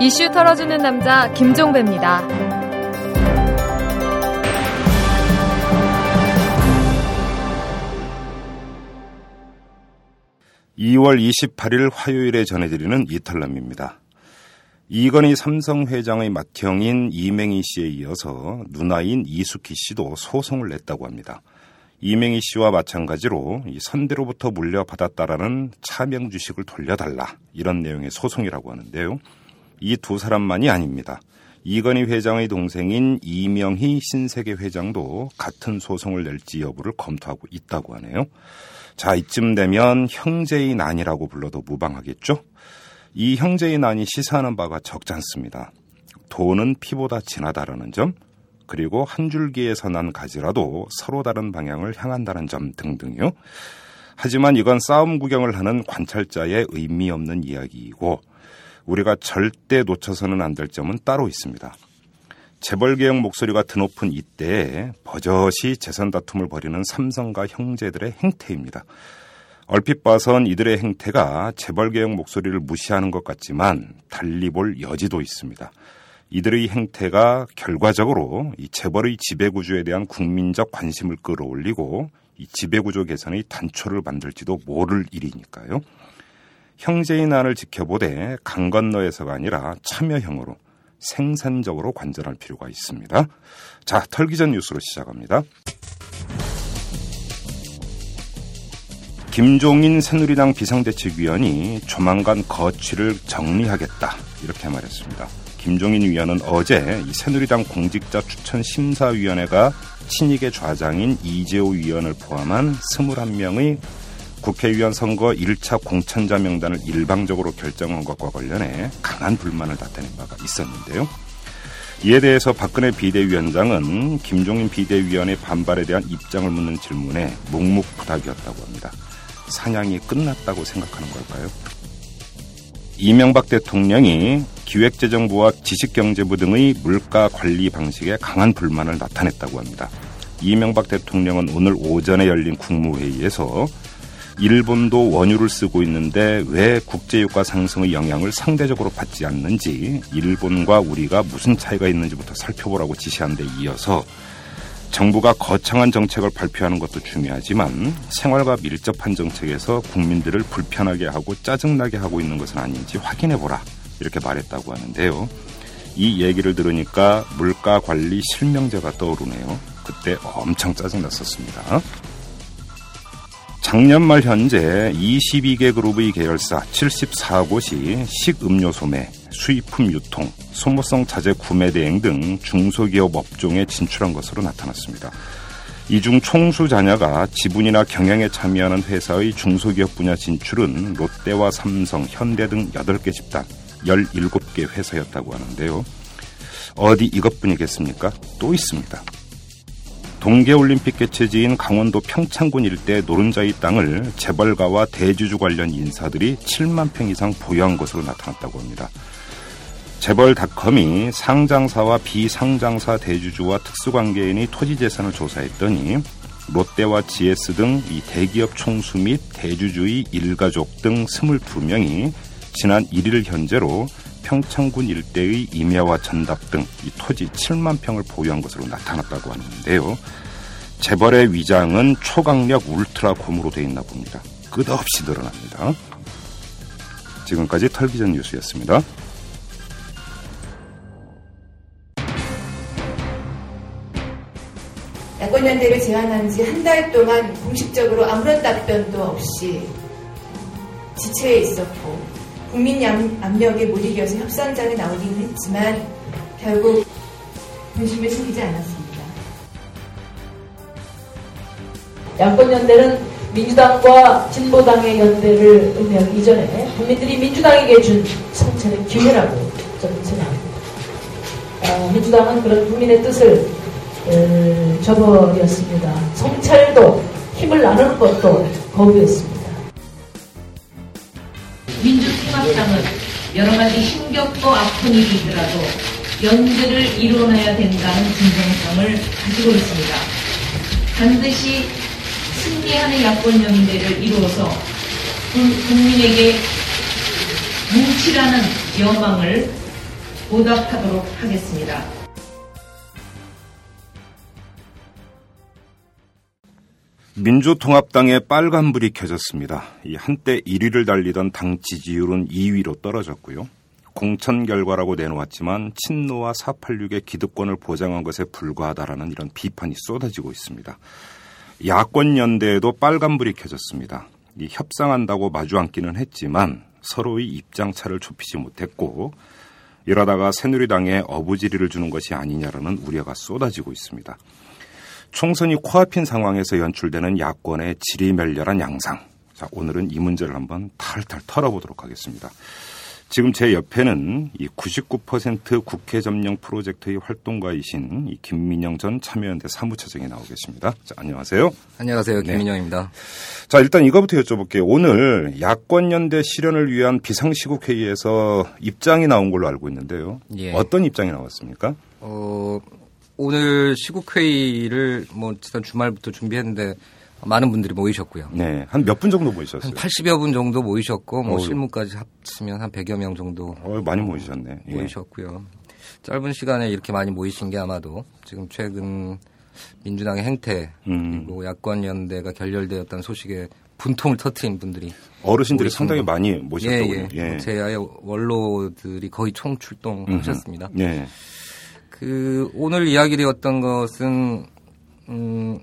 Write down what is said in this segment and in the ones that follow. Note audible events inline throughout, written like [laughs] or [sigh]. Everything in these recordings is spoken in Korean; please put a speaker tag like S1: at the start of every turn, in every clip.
S1: 이슈 털어주는 남자 김종배입니다.
S2: 2월 28일 화요일에 전해드리는 이탈남입니다. 이건희 삼성 회장의 맏형인 이맹희 씨에 이어서 누나인 이숙희 씨도 소송을 냈다고 합니다. 이맹희 씨와 마찬가지로 선대로부터 물려받았다라는 차명 주식을 돌려달라 이런 내용의 소송이라고 하는데요. 이 두 사람만이 아닙니다. 이건희 회장의 동생인 이명희 신세계 회장도 같은 소송을 낼지 여부를 검토하고 있다고 하네요. 자, 이쯤 되면 형제의 난이라고 불러도 무방하겠죠? 이 형제의 난이 시사하는 바가 적지 않습니다. 돈은 피보다 진하다라는 점, 그리고 한 줄기에서 난 가지라도 서로 다른 방향을 향한다는 점 등등요. 하지만 이건 싸움 구경을 하는 관찰자의 의미 없는 이야기이고 우리가 절대 놓쳐서는 안 될 점은 따로 있습니다. 재벌개혁 목소리가 드높은 이때에 버젓이 재산 다툼을 벌이는 삼성과 형제들의 행태입니다. 얼핏 봐선 이들의 행태가 재벌개혁 목소리를 무시하는 것 같지만 달리 볼 여지도 있습니다. 이들의 행태가 결과적으로 이 재벌의 지배구조에 대한 국민적 관심을 끌어올리고 이 지배구조 개선의 단초를 만들지도 모를 일이니까요. 형제의 난을 지켜보되 강 건너에서가 아니라 참여형으로 생산적으로 관전할 필요가 있습니다. 자, 털기 전 뉴스로 시작합니다. 김종인 새누리당 비상대책위원이 조만간 거취를 정리하겠다 이렇게 말했습니다. 김종인 위원은 어제 이 새누리당 공직자 추천 심사위원회가 친이계 좌장인 이재호 위원을 포함한 21명의 국회의원 선거 1차 공천자 명단을 일방적으로 결정한 것과 관련해 강한 불만을 나타낸 바가 있었는데요. 이에 대해서 박근혜 비대위원장은 김종인 비대위원의 반발에 대한 입장을 묻는 질문에 묵묵부답이었다고 합니다. 사냥이 끝났다고 생각하는 걸까요? 이명박 대통령이 기획재정부와 지식경제부 등의 물가 관리 방식에 강한 불만을 나타냈다고 합니다. 이명박 대통령은 오늘 오전에 열린 국무회의에서 일본도 원유를 쓰고 있는데 왜 국제유가 상승의 영향을 상대적으로 받지 않는지 일본과 우리가 무슨 차이가 있는지부터 살펴보라고 지시한 데 이어서 정부가 거창한 정책을 발표하는 것도 중요하지만 생활과 밀접한 정책에서 국민들을 불편하게 하고 짜증나게 하고 있는 것은 아닌지 확인해보라. 이렇게 말했다고 하는데요. 이 얘기를 들으니까 물가 관리 실명제가 떠오르네요. 그때 엄청 짜증났었습니다. 작년 말 현재 22개 그룹의 계열사 74곳이 식음료 소매, 수입품 유통, 소모성 자재 구매 대행 등 중소기업 업종에 진출한 것으로 나타났습니다. 이 중 총수 자녀가 지분이나 경영에 참여하는 회사의 중소기업 분야 진출은 롯데와 삼성, 현대 등 8개 집단, 17개 회사였다고 하는데요. 어디 이것뿐이겠습니까? 또 있습니다. 동계올림픽 개최지인 강원도 평창군 일대 노른자의 땅을 재벌가와 대주주 관련 인사들이 7만 평 이상 보유한 것으로 나타났다고 합니다. 재벌닷컴이 상장사와 비상장사 대주주와 특수관계인이 토지 재산을 조사했더니 롯데와 GS 등 이 대기업 총수 및 대주주의 일가족 등 22명이 지난 1일 현재로 평창군 일대의 임야와 전답 등 이 토지 7만 평을 보유한 것으로 나타났다고 하는데요. 재벌의 위장은 초강력 울트라 곰으로 되어 있나 봅니다. 끝없이 늘어납니다. 지금까지 털기전 뉴스였습니다.
S3: 야권연대를 제안한 지 한 달 동안 공식적으로 아무런 답변도 없이 지체해 있었고 국민 압력에 못 이겨서 협상장에 나오기는 했지만 결국 분심을 숨기지 않았습니다.
S4: 야권연대는 민주당과 진보당의 연대를 의미하기 이전에 국민들이 민주당에게 준 성찰의 기회라고 저는 생각합니다. 어, 민주당은 그런 국민의 뜻을 에, 저버렸습니다. 성찰도 힘을 나누는 것도 거부했습니다.
S5: 민주통합당은 여러 가지 힘겹고 아픈 일이 있더라도 연대를 이뤄내야 된다는 진정성을 가지고 있습니다. 반드시 승리하는 야권 연대를 이루어서 국민에게 뭉치라는 여망을 보답하도록 하겠습니다.
S2: 민주통합당의 빨간불이 켜졌습니다. 이 한때 1위를 달리던 당 지지율은 2위로 떨어졌고요. 공천 결과라고 내놓았지만 친노와 486의 기득권을 보장한 것에 불과하다라는 이런 비판이 쏟아지고 있습니다. 야권 연대에도 빨간불이 켜졌습니다. 이 협상한다고 마주 앉기는 했지만 서로의 입장 차를 좁히지 못했고 이러다가 새누리당에 어부지리를 주는 것이 아니냐라는 우려가 쏟아지고 있습니다. 총선이 코앞인 상황에서 연출되는 야권의 지리멸렬한 양상. 자, 오늘은 이 문제를 한번 탈탈 털어보도록 하겠습니다. 지금 제 옆에는 이 99% 국회 점령 프로젝트의 활동가이신 이 김민영 전 참여연대 사무처장이 나오 계십니다. 자, 안녕하세요.
S6: 안녕하세요.
S2: 네.
S6: 김민영입니다.
S2: 자, 일단 이거부터 여쭤볼게요. 오늘 야권 연대 실현을 위한 비상시국 회의에서 입장이 나온 걸로 알고 있는데요.
S6: 예.
S2: 어떤 입장이 나왔습니까?
S6: 어, 오늘 시국회의를 뭐 지난 주말부터 준비했는데 많은 분들이 모이셨고요.
S2: 네. 한 몇 분 정도
S6: 한
S2: 모이셨어요?
S6: 80여 분 정도 모이셨고 뭐
S2: 어우.
S6: 실무까지 합치면 한 100여 명 정도
S2: 어, 많이 모이셨네. 예.
S6: 모이셨고요. 짧은 시간에 이렇게 많이 모이신 게 아마도 지금 최근 민주당의 행태
S2: 음.
S6: 그리고 야권 연대가 결렬되었다는 소식에 분통을 터트린 분들이
S2: 어르신들이 상당히
S6: 거.
S2: 많이
S6: 예,
S2: 모셨다고요.
S6: 예. 제야의 원로들이 거의 총출동하셨습니다.
S2: 예.
S6: 그 오늘 이야기되었던 것은 음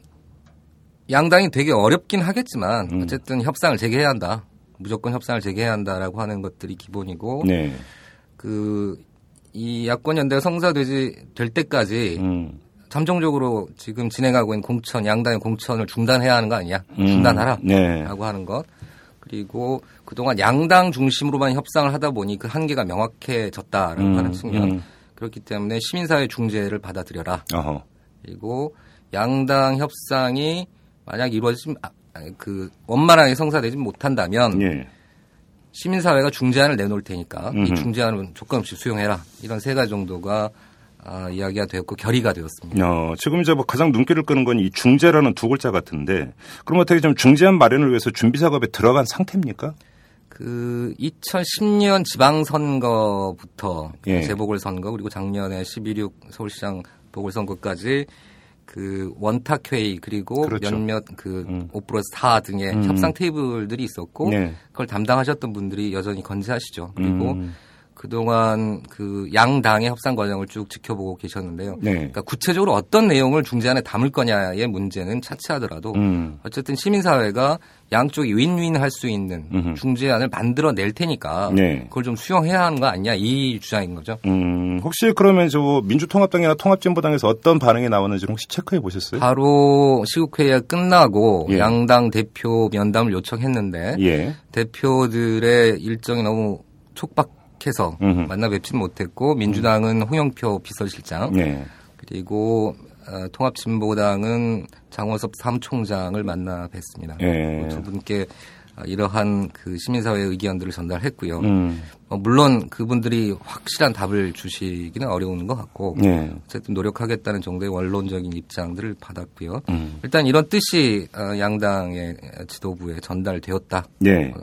S6: 양당이 되게 어렵긴 하겠지만
S2: 음.
S6: 어쨌든 협상을 재개해야 한다. 무조건 협상을 재개해야 한다라고 하는 것들이 기본이고
S2: 네.
S6: 그이 야권 연대가 성사되지 될 때까지
S2: 음.
S6: 잠정적으로 지금 진행하고 있는 공천 양당의 공천을 중단해야 하는 거 아니냐?
S2: 음.
S6: 중단하라라고
S2: 네.
S6: 하는 것. 그리고 그동안 양당 중심으로만 협상을 하다 보니 그 한계가 명확해졌다라고
S2: 음,
S6: 하는 측면.
S2: 음.
S6: 그렇기 때문에 시민사회 중재를 받아들여라.
S2: 어허.
S6: 그리고 양당 협상이 만약 이루어지면 아, 그 원만하게 성사되지 못한다면
S2: 예.
S6: 시민사회가 중재안을 내놓을 테니까
S2: 음흠.
S6: 이 중재안은 조건 없이 수용해라. 이런 세 가지 정도가 아, 이야기가 되었고 결의가 되었습니다.
S2: 어, 지금 이제 뭐 가장 눈길을 끄는 건 이 중재라는 두 글자 같은데 그럼 어떻게 좀 중재안 마련을 위해서 준비 작업에 들어간 상태입니까?
S6: 그 2010년 지방선거부터
S2: 예.
S6: 재보궐선거 그리고 작년에 12.6 서울시장 보궐선거까지 그 원탁회의 그리고
S2: 그렇죠.
S6: 몇몇 그
S2: 음.
S6: 5 플러스 4 등의
S2: 음.
S6: 협상 테이블들이 있었고
S2: 네.
S6: 그걸 담당하셨던 분들이 여전히 건재하시죠. 그리고
S2: 음.
S6: 그동안 그 양당의 협상 과정을 쭉 지켜보고 계셨는데요.
S2: 네.
S6: 그러니까 구체적으로 어떤 내용을 중재안에 담을 거냐의 문제는 차치하더라도
S2: 음.
S6: 어쨌든 시민사회가 양쪽이 윈윈 할 수 있는
S2: 음흠.
S6: 중재안을 만들어 낼 테니까
S2: 네.
S6: 그걸 좀 수용해야 하는 거 아니냐 이 주장인 거죠.
S2: 음, 혹시 그러면 저 민주통합당이나 통합진보당에서 어떤 반응이 나왔는지 혹시 체크해 보셨어요?
S6: 바로 시국회의가 끝나고
S2: 예.
S6: 양당 대표 면담을 요청했는데
S2: 예.
S6: 대표들의 일정이 너무 촉박해서
S2: 음흠.
S6: 만나 뵙지는 못했고 민주당은 홍영표 비서실장
S2: 예.
S6: 그리고 어, 통합진보당은 장원섭 사무총장을 만나 뵀습니다.
S2: 예.
S6: 두 분께 어, 이러한 그 시민사회의 의견들을 전달했고요.
S2: 음.
S6: 어, 물론 그분들이 확실한 답을 주시기는 어려운 것 같고
S2: 예.
S6: 어쨌든 노력하겠다는 정도의 원론적인 입장들을 받았고요.
S2: 음.
S6: 일단 이런 뜻이 어, 양당의 지도부에 전달되었다.
S2: 예.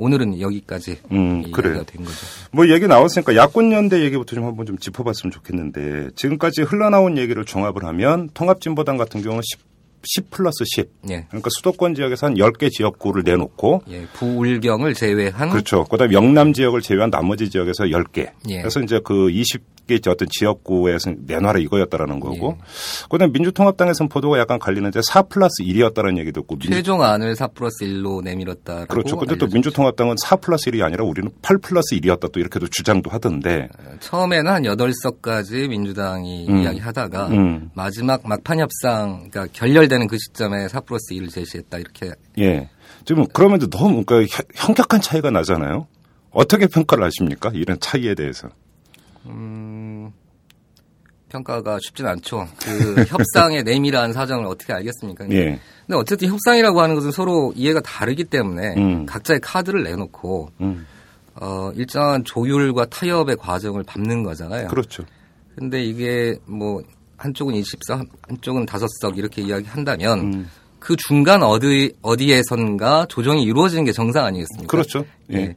S6: 어, 오늘은 여기까지
S2: 음,
S6: 이야기가
S2: 그래요.
S6: 된 거죠.
S2: 뭐 얘기 나왔으니까 야권 연대 얘기부터 좀 한번 좀 짚어봤으면 좋겠는데 지금까지 흘러나온 얘기를 종합을 하면 통합진보당 같은 경우는 10, 10 플러스 10.
S6: 예.
S2: 그러니까 수도권 지역에서 한 10개 지역구를 내놓고
S6: 예, 부울경을 제외한
S2: 그렇죠. 그다음에 영남 지역을 제외한 나머지 지역에서 10개.
S6: 예.
S2: 그래서 이제 그 20 개 어떤 지역구에서 내놔라 이거였다라는 거고.
S6: 예.
S2: 그다음에 민주통합당에서는 보도가 약간 갈리는데 4 플러스 1이었다는 얘기도 있고. 민주-
S6: 최종 안을 4 플러스 1로 내밀었다라고
S2: 그렇죠. 근데 또
S6: 알려졌죠.
S2: 민주통합당은 4 플러스 1이 아니라 우리는 8 플러스 1이었다 또 이렇게도 주장도 하던데.
S6: 처음에는 한 8석까지 민주당이
S2: 음.
S6: 이야기하다가
S2: 음.
S6: 마지막 막판 협상 그러니까 결렬되는 그 시점에 4 플러스 1을 제시했다 이렇게
S2: 예. 지금 그러면도 너무 그러니까 현- 현격한 차이가 나잖아요. 어떻게 평가를 하십니까? 이런 차이에 대해서.
S6: 음, 평가가 쉽진 않죠. 그 [laughs] 협상의 내밀한 사정을 어떻게 알겠습니까?
S2: 예.
S6: 근데 어쨌든 협상이라고 하는 것은 서로 이해가 다르기 때문에
S2: 음.
S6: 각자의 카드를 내놓고
S2: 음.
S6: 어, 일정한 조율과 타협의 과정을 밟는 거잖아요.
S2: 그렇죠.
S6: 근데 이게 뭐 한쪽은 20석, 한쪽은 5석 이렇게 이야기한다면
S2: 음.
S6: 그 중간 어디 어디에선가 조정이 이루어지는 게 정상 아니겠습니까?
S2: 그렇죠. 예.
S6: 예.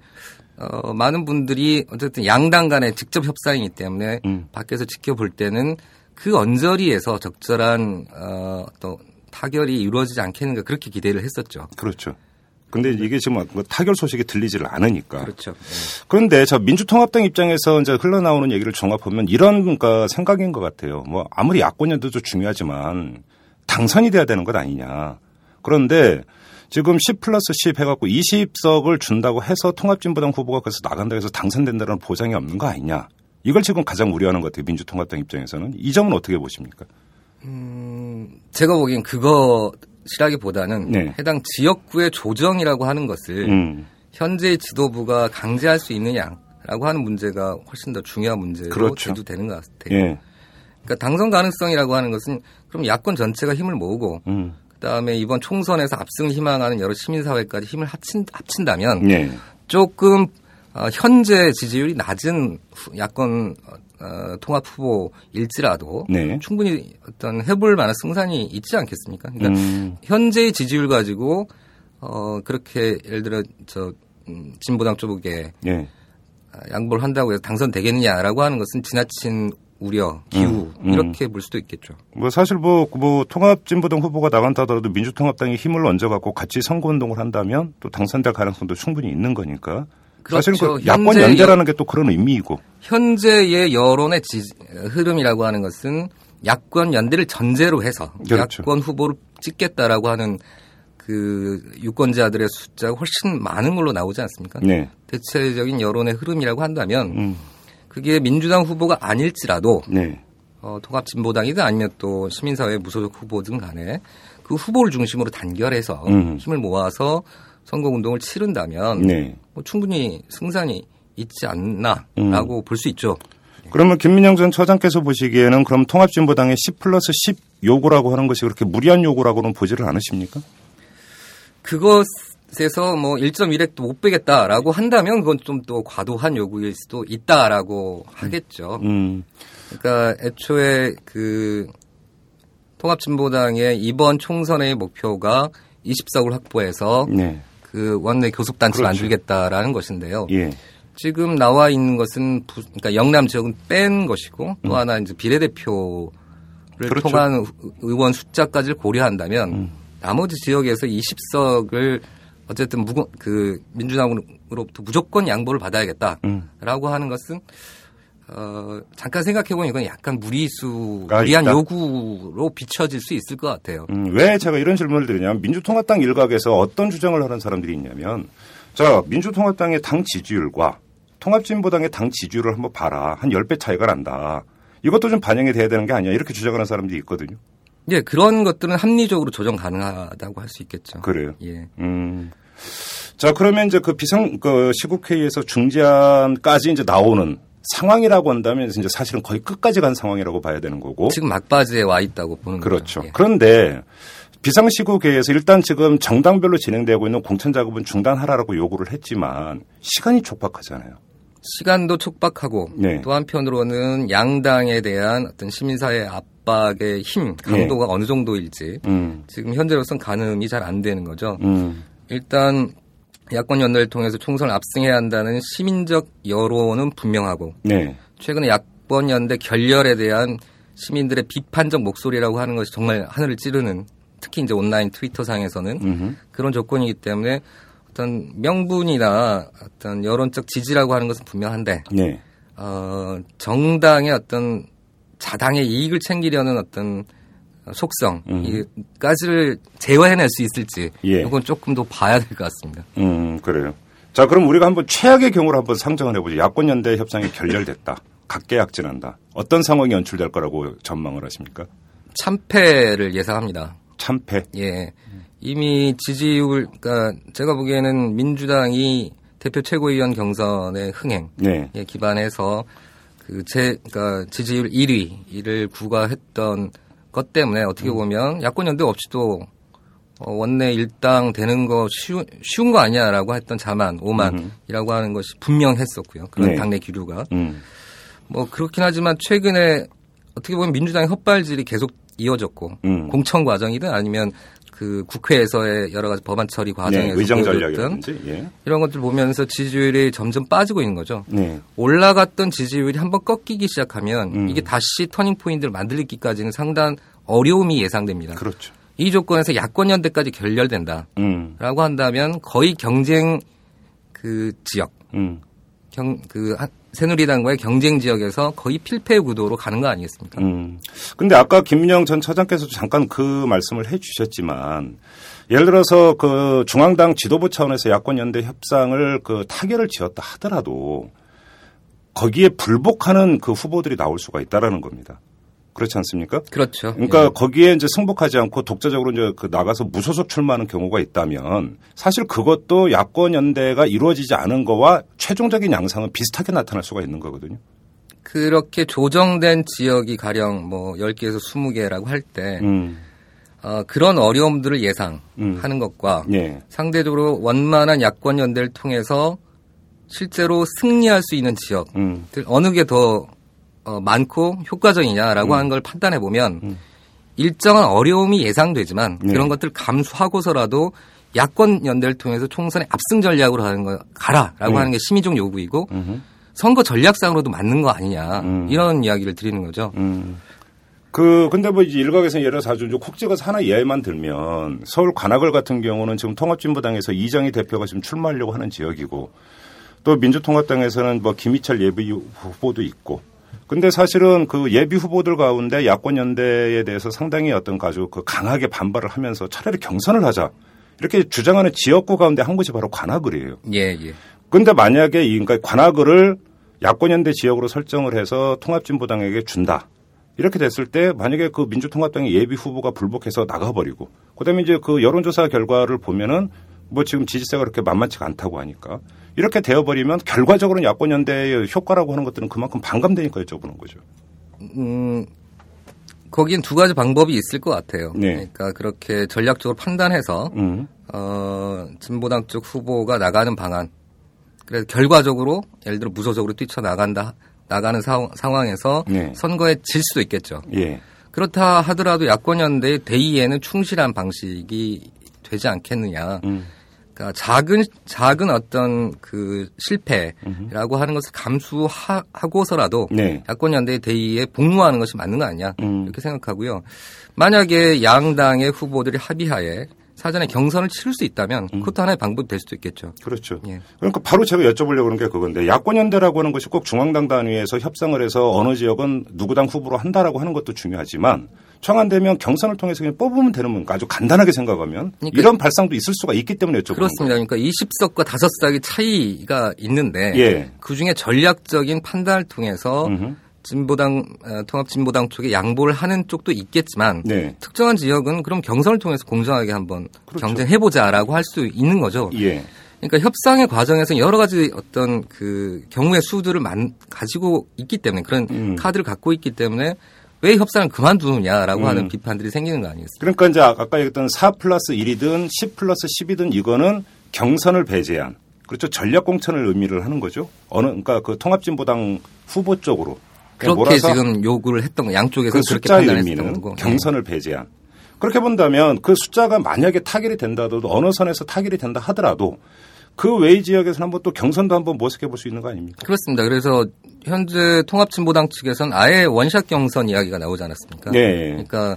S6: 어, 많은 분들이 어쨌든 양당 간의 직접 협상이기 때문에
S2: 음.
S6: 밖에서 지켜볼 때는 그 언저리에서 적절한 어, 또 타결이 이루어지지 않겠는가 그렇게 기대를 했었죠.
S2: 그렇죠. 근데 이게 지금 뭐 타결 소식이 들리지를 않으니까.
S6: 그렇죠. 네.
S2: 그런데 저 민주통합당 입장에서 이제 흘러나오는 얘기를 종합하면 이런 그러니까 생각인 것 같아요. 뭐 아무리 야권연대도 중요하지만 당선이 돼야 되는 것 아니냐. 그런데 지금 10 플러스 10 해갖고 20석을 준다고 해서 통합진보당 후보가 그래서 나간다 해서 당선된다는 보장이 없는 거 아니냐. 이걸 지금 가장 우려하는 것 같아요. 민주통합당 입장에서는. 이 점은 어떻게 보십니까?
S6: 제가 보기엔 그것이라기보다는
S2: 네.
S6: 해당 지역구의 조정이라고 하는 것을
S2: 음.
S6: 현재 지도부가 강제할 수 있느냐라고 하는 문제가 훨씬 더 중요한 문제로
S2: 그렇죠.
S6: 대두되는 것 같아요.
S2: 예.
S6: 그러니까 당선 가능성이라고 하는 것은 그럼 야권 전체가 힘을 모으고
S2: 음.
S6: 그다음에 이번 총선에서 압승을 희망하는 여러 시민사회까지 힘을 합친, 합친다면
S2: 예.
S6: 조금 어, 현재 지지율이 낮은 후- 야권 어, 통합 후보일지라도
S2: 네.
S6: 충분히 어떤 해볼 만한 승산이 있지 않겠습니까? 그러니까
S2: 음.
S6: 현재의 지지율 가지고 어 그렇게 예를 들어 저 음, 진보당 쪽에
S2: 예.
S6: 아, 양보를 한다고 해서 당선되겠느냐라고 하는 것은 지나친 우려, 기우
S2: 음, 음.
S6: 이렇게 볼 수도 있겠죠.
S2: 뭐 사실 뭐, 뭐 통합진보당 후보가 나간다 하더라도 민주통합당이 힘을 얹어갖고 같이 선거운동을 한다면 또 당선될 가능성도 충분히 있는 거니까. 사실
S6: 그렇죠.
S2: 그 야권 연대라는 게 또 그런 의미이고.
S6: 현재의 여론의 지, 흐름이라고 하는 것은 야권 연대를 전제로 해서
S2: 그렇죠.
S6: 야권 후보를 찍겠다라고 하는 그 유권자들의 숫자가 훨씬 많은 걸로 나오지 않습니까?
S2: 네.
S6: 대체적인 여론의 흐름이라고 한다면
S2: 음.
S6: 그게 민주당 후보가 아닐지라도
S2: 네.
S6: 어, 통합진보당이든 아니면 또 시민사회 무소속 후보든 간에 그 후보를 중심으로 단결해서
S2: 음.
S6: 힘을 모아서 선거운동을 치른다면
S2: 네.
S6: 뭐 충분히 승산이 있지 않나라고
S2: 음.
S6: 볼수 있죠.
S2: 그러면 김민영 전 처장께서 보시기에는 그럼 통합진보당의 10 플러스 10 요구라고 하는 것이 그렇게 무리한 요구라고는 보지를 않으십니까?
S6: 그것 에서 뭐 1.1핵도 못 빼겠다라고 한다면 그건 좀 또 과도한 요구일 수도 있다라고 하겠죠.
S2: 음.
S6: 그러니까 애초에 그 통합진보당의 이번 총선의 목표가 20석을 확보해서
S2: 네.
S6: 그 원내 교섭단체
S2: 그렇죠.
S6: 만들겠다라는 것인데요.
S2: 예.
S6: 지금 나와 있는 것은 부, 그러니까 영남 지역은 뺀 것이고 또 하나 이제 비례대표를
S2: 음. 그렇죠. 음.
S6: 통한 의- 의원 숫자까지를 고려한다면 나머지 지역에서 20석을 어쨌든 무거, 그 민주당으로부터 무조건 양보를 받아야겠다라고
S2: 음.
S6: 하는 것은 어, 잠깐 생각해보면 이건 약간 무리수,
S2: 가
S6: 무리한
S2: 있다.
S6: 요구로 비춰질 수 있을 것 같아요.
S2: 음, 왜 제가 이런 질문을 드리냐면 민주통합당 일각에서 어떤 주장을 하는 사람들이 있냐면 자 민주통합당의 당 지지율과 통합진보당의 당 지지율을 한번 봐라 한 10배 차이가 난다. 이것도 좀 반영이 돼야 되는 게 아니야 이렇게 주장하는 사람들이 있거든요.
S6: 예, 그런 것들은 합리적으로 조정 가능하다고 할 수 있겠죠.
S2: 그래요.
S6: 예.
S2: 음. 자 그러면 이제 그 비상 그 시국회의에서 중재안까지 이제 나오는 상황이라고 한다면 이제 사실은 거의 끝까지 간 상황이라고 봐야 되는 거고.
S6: 지금 막바지에 와 있다고 보는
S2: 그렇죠.
S6: 거죠. 예.
S2: 그런데 비상시국회에서 일단 지금 정당별로 진행되고 있는 공천 작업은 중단하라고 요구를 했지만 시간이 촉박하잖아요.
S6: 시간도 촉박하고
S2: 네.
S6: 또 한편으로는 양당에 대한 어떤 시민사회 압 박의 힘 강도가 어느 정도일지
S2: 음,
S6: 지금 현재로선 가늠이 잘 안 되는 거죠.
S2: 음,
S6: 일단 야권 연대를 통해서 총선을 압승해야 한다는 시민적 여론은 분명하고
S2: 네,
S6: 최근에 야권 연대 결렬에 대한 시민들의 비판적 목소리라고 하는 것이 정말 하늘을 찌르는 특히 이제 온라인 트위터 상에서는
S2: 음흠.
S6: 그런 조건이기 때문에 어떤 명분이나 어떤 여론적 지지라고 하는 것은 분명한데
S2: 네,
S6: 어, 정당의 어떤 자당의 이익을 챙기려는 어떤 속성 이까지를 제어해낼 수 있을지
S2: 예.
S6: 이건 조금 더 봐야 될 것 같습니다.
S2: 음, 그래요. 자, 그럼 우리가 한번 최악의 경우를 한번 상정을 해보죠. 야권 연대 협상이 결렬됐다. 각계약진한다. 어떤 상황이 연출될 거라고 전망을 하십니까?
S6: 참패를 예상합니다.
S2: 참패.
S6: 예. 이미 지지율, 그러니까 제가 보기에는 민주당이 대표 최고위원 경선의 흥행에
S2: 네,
S6: 기반해서 그 제, 그러니까 지지율 1위를 구가했던 것 때문에 어떻게
S2: 음.
S6: 보면 야권 연대 없이도 어, 원내 일당 되는 거 쉬운, 쉬운 거 아니야라고 했던 자만, 오만이라고 하는 것이 분명했었고요. 그런
S2: 네.
S6: 당내 기류가.
S2: 음,
S6: 뭐 그렇긴 하지만 최근에 어떻게 보면 민주당의 헛발질이 계속 이어졌고
S2: 음.
S6: 공천 과정이든 아니면 그그 국회에서의 여러 가지 법안 처리
S2: 네,
S6: 과정에서
S2: 의정
S6: 보여줬던
S2: 전략이라든지. 예.
S6: 이런 것들 보면서 지지율이 점점 빠지고 있는 거죠.
S2: 네.
S6: 올라갔던 지지율이 한번 꺾이기 시작하면
S2: 음.
S6: 이게 다시 터닝 포인트를 만들기까지는 상당한 어려움이 예상됩니다.
S2: 그렇죠.
S6: 이 조건에서 야권 연대까지 결렬된다라고
S2: 음.
S6: 한다면 거의 경쟁 그 지역
S2: 음.
S6: 경, 그, 한- 새누리당과의 경쟁 지역에서 거의 필패 구도로 가는 거 아니겠습니까?
S2: 음. 근데 아까 김영 전 차장께서도 잠깐 그 말씀을 해 주셨지만 예를 들어서 그 중앙당 지도부 차원에서 야권 연대 협상을 그 타결을 지었다 하더라도 거기에 불복하는 그 후보들이 나올 수가 있다라는 겁니다. 그렇지 않습니까?
S6: 그렇죠.
S2: 그러니까
S6: 예.
S2: 거기에 이제 승복하지 않고 독자적으로 이제 그 나가서 무소속 출마하는 경우가 있다면 사실 그것도 야권 연대가 이루어지지 않은 거와 최종적인 양상은 비슷하게 나타날 수가 있는 거거든요.
S6: 그렇게 조정된 지역이 가령 뭐 10개에서 20개라고 할 때,
S2: 음.
S6: 어, 그런 어려움들을 예상하는
S2: 음.
S6: 것과
S2: 예.
S6: 상대적으로 원만한 야권 연대를 통해서 실제로 승리할 수 있는 지역들
S2: 음.
S6: 어느 게 더 어, 많고 효과적이냐라고
S2: 음.
S6: 하는 걸 판단해 보면 일정한 어려움이 예상되지만
S2: 네.
S6: 그런 것들 감수하고서라도 야권 연대를 통해서 총선에 압승 전략으로 하는 거 가라라고
S2: 네.
S6: 하는 게 심의적 요구이고
S2: 음흠.
S6: 선거 전략상으로도 맞는 거 아니냐
S2: 음.
S6: 이런 이야기를 드리는 거죠.
S2: 음. 그 근데 뭐 이제 일각에서 예를 들어서 아주 콕 찍어서 하나 예만 들면 서울 관악을 같은 경우는 지금 통합진보당에서 이정희 대표가 지금 출마하려고 하는 지역이고 또 민주통합당에서는 뭐 김희철 예비 후보도 있고 근데 사실은 그 예비 후보들 가운데 야권 연대에 대해서 상당히 어떤 아주 그 강하게 반발을 하면서 차라리 경선을 하자 이렇게 주장하는 지역구 가운데 한 곳이 바로 관악을이에요.
S6: 예, 예.
S2: 근데 만약에 이 그러니까 관악을을 야권연대 지역으로 설정을 해서 통합진보당에게 준다. 이렇게 됐을 때 만약에 그 민주통합당의 예비 후보가 불복해서 나가버리고 그다음에 이제 그 여론조사 결과를 보면은 뭐 지금 지지세가 그렇게 만만치가 않다고 하니까 이렇게 되어버리면 결과적으로는 야권 연대의 효과라고 하는 것들은 그만큼 반감되니까 여쭤보는 거죠.
S6: 음, 거긴 두 가지 방법이 있을 것 같아요.
S2: 네.
S6: 그러니까 그렇게 전략적으로 판단해서
S2: 음.
S6: 어, 진보당 쪽 후보가 나가는 방안. 그래서 결과적으로 예를 들어 무소속으로 뛰쳐 나간다 나가는 사, 상황에서
S2: 네.
S6: 선거에 질 수도 있겠죠.
S2: 예.
S6: 그렇다 하더라도 야권 연대의 대의에는 충실한 방식이 되지 않겠느냐.
S2: 음.
S6: 그러니까 작은 작은 어떤 그 실패라고 하는 것을 감수하고서라도
S2: 네.
S6: 야권 연대의 대의에 복무하는 것이 맞는 거 아니냐
S2: 음.
S6: 이렇게 생각하고요. 만약에 양당의 후보들이 합의하에 사전에 경선을 치를 수 있다면
S2: 음.
S6: 그것도 하나의 방법이 될 수도 있겠죠.
S2: 그렇죠.
S6: 예.
S2: 그러니까 바로 제가 여쭤보려고 하는 게 그건데 야권연대라고 하는 것이 꼭 중앙당 단위에서 협상을 해서 어느 지역은 누구 당 후보로 한다라고 하는 것도 중요하지만 청안되면 경선을 통해서 그냥 뽑으면 되는 건가 아주 간단하게 생각하면
S6: 그러니까
S2: 이런 발상도 있을 수가 있기 때문에 여쭤보는
S6: 그렇습니다. 그러니까 20석과 5석이 차이가 있는데
S2: 예.
S6: 그 중에 전략적인 판단을 통해서
S2: 음흠.
S6: 진보당 어, 통합진보당 쪽에 양보를 하는 쪽도 있겠지만
S2: 네.
S6: 특정한 지역은 그럼 경선을 통해서 공정하게 한번
S2: 그렇죠.
S6: 경쟁해보자라고 할 수 있는 거죠.
S2: 예.
S6: 그러니까 협상의 과정에서 여러 가지 어떤 그 경우의 수들을 만, 가지고 있기 때문에 그런
S2: 음.
S6: 카드를 갖고 있기 때문에 왜 협상을 그만두느냐라고
S2: 음.
S6: 하는 비판들이 생기는 거 아니겠습니까?
S2: 그러니까 이제 아까 얘기했던 4 플러스 1이든 10 플러스 10이든 이거는 경선을 배제한 그렇죠 전략 공천을 의미를 하는 거죠. 어느 그러니까 그 통합진보당 후보 쪽으로
S6: 그렇게 지금 요구를 했던 거 양쪽에서
S2: 그 숫자의 의미는
S6: 거고.
S2: 경선을 배제한. 그렇게 본다면 그 숫자가 만약에 타결이 된다도 어느 선에서 타결이 된다 하더라도 그 외의 지역에서는 한번 또 경선도 한번 모색해 볼 수 있는 거 아닙니까?
S6: 그렇습니다. 그래서 현재 통합진보당 측에서는 아예 원샷 경선 이야기가 나오지 않았습니까?
S2: 네.
S6: 그러니까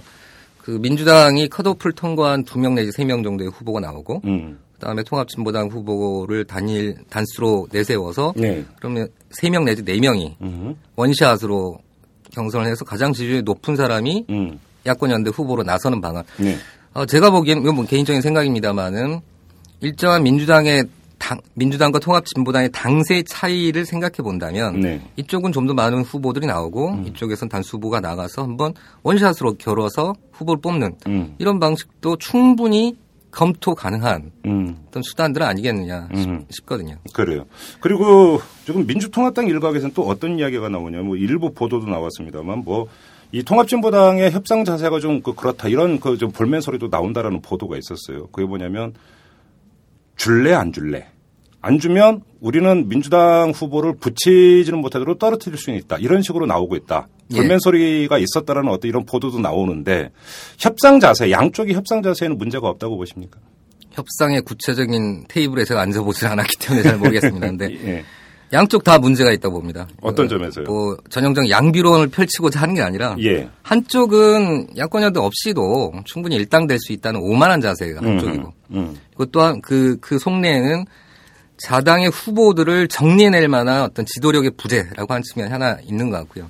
S6: 그 민주당이 컷오프를 통과한 두 명 내지 세 명 정도의 후보가 나오고
S2: 음.
S6: 그다음에 통합진보당 후보를 단일 단수로 내세워서
S2: 네.
S6: 그러면 세 명 내지 네 명이
S2: 음.
S6: 원샷으로 경선을 해서 가장 지지율이 높은 사람이
S2: 음.
S6: 야권 연대 후보로 나서는 방안.
S2: 네.
S6: 어, 제가 보기에는 이건 뭐 개인적인 생각입니다만은 일정한 민주당의 당, 민주당과 통합진보당의 당세 차이를 생각해 본다면
S2: 네.
S6: 이쪽은 좀 더 많은 후보들이 나오고 이쪽에선 단수 후보가 나가서 한번 원샷으로 겨뤄서 후보를 뽑는
S2: 음.
S6: 이런 방식도 충분히 검토 가능한
S2: 음.
S6: 어떤 수단들은 아니겠느냐 싶,
S2: 음.
S6: 싶거든요.
S2: 그래요. 그리고 지금 민주통합당 일각에서는 또 어떤 이야기가 나오냐. 뭐 일부 보도도 나왔습니다만 뭐 이 통합진보당의 협상 자세가 좀 그 그렇다 이런 그 좀 볼멘 소리도 나온다라는 보도가 있었어요. 그게 뭐냐면 줄래 안 줄래 안 주면 우리는 민주당 후보를 붙이지는 못하도록 떨어뜨릴 수 있다. 이런 식으로 나오고 있다.
S6: 예.
S2: 돌면 소리가 있었다라는 어떤 이런 보도도 나오는데 협상 자세, 양쪽의 협상 자세에는 문제가 없다고 보십니까?
S6: 협상의 구체적인 테이블에 제가 앉아보질 않았기 때문에 잘 모르겠습니다. 근데 [laughs]
S2: 예.
S6: 양쪽 다 문제가 있다고 봅니다.
S2: 어떤
S6: 그,
S2: 점에서요?
S6: 뭐 전형적 양비론을 펼치고자 하는 게 아니라
S2: 예.
S6: 한쪽은 야권연대 없이도 충분히 일당될 수 있다는 오만한 자세가 한쪽이고
S2: 음.
S6: 그리고 또한 그, 그 속내에는 자당의 후보들을 정리해낼 만한 어떤 지도력의 부재라고 하는 측면이 하나 있는 것 같고요.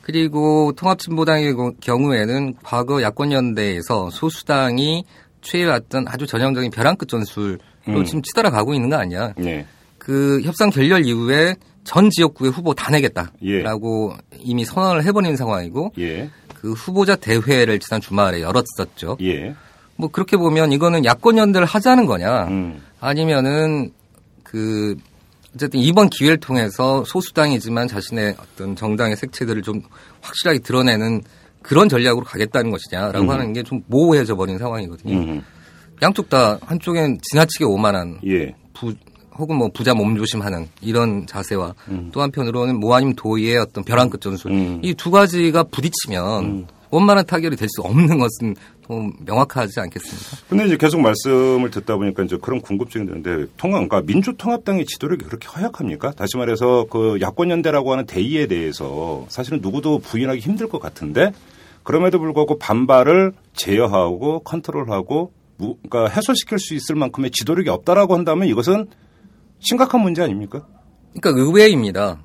S6: 그리고 통합진보당의 고- 경우에는 과거 야권연대에서 소수당이 취해왔던 아주 전형적인 벼랑 끝 전술로
S2: 음.
S6: 지금 치달아 가고 있는 거 아니야.
S2: 예.
S6: 그 협상 결렬 이후에 전 지역구에 후보 다
S2: 예.
S6: 내겠다라고 이미 선언을 해버린 상황이고
S2: 예.
S6: 그 후보자 대회를 지난 주말에 열었었죠.
S2: 예.
S6: 뭐 그렇게 보면 이거는 야권 연대를 하자는 거냐
S2: 음.
S6: 아니면은 그 어쨌든 이번 기회를 통해서 소수당이지만 자신의 어떤 정당의 색채들을 좀 확실하게 드러내는 그런 전략으로 가겠다는 것이냐라고
S2: 음.
S6: 하는 게 좀 모호해져 버린 상황이거든요.
S2: 음.
S6: 양쪽 다 한쪽엔 지나치게 오만한
S2: 예.
S6: 부, 혹은 뭐 부자 몸조심하는 이런 자세와
S2: 음.
S6: 또 한편으로는 모아님 도의의 어떤 벼랑 끝 전술
S2: 음.
S6: 이두 가지가 부딪히면 원만한 타결이 될 수 없는 것은 좀 명확하지 않겠습니까?
S2: 근데 이제 계속 말씀을 듣다 보니까 이제 그런 궁금증이 드는데 통합, 그러니까 민주통합당의 지도력이 그렇게 허약합니까? 다시 말해서 그 야권연대라고 하는 대의에 대해서 사실은 누구도 부인하기 힘들 것 같은데 그럼에도 불구하고 반발을 제어하고 컨트롤하고 무- 그러니까 해소시킬 수 있을 만큼의 지도력이 없다라고 한다면 이것은 심각한 문제 아닙니까?
S6: 그러니까 의외입니다.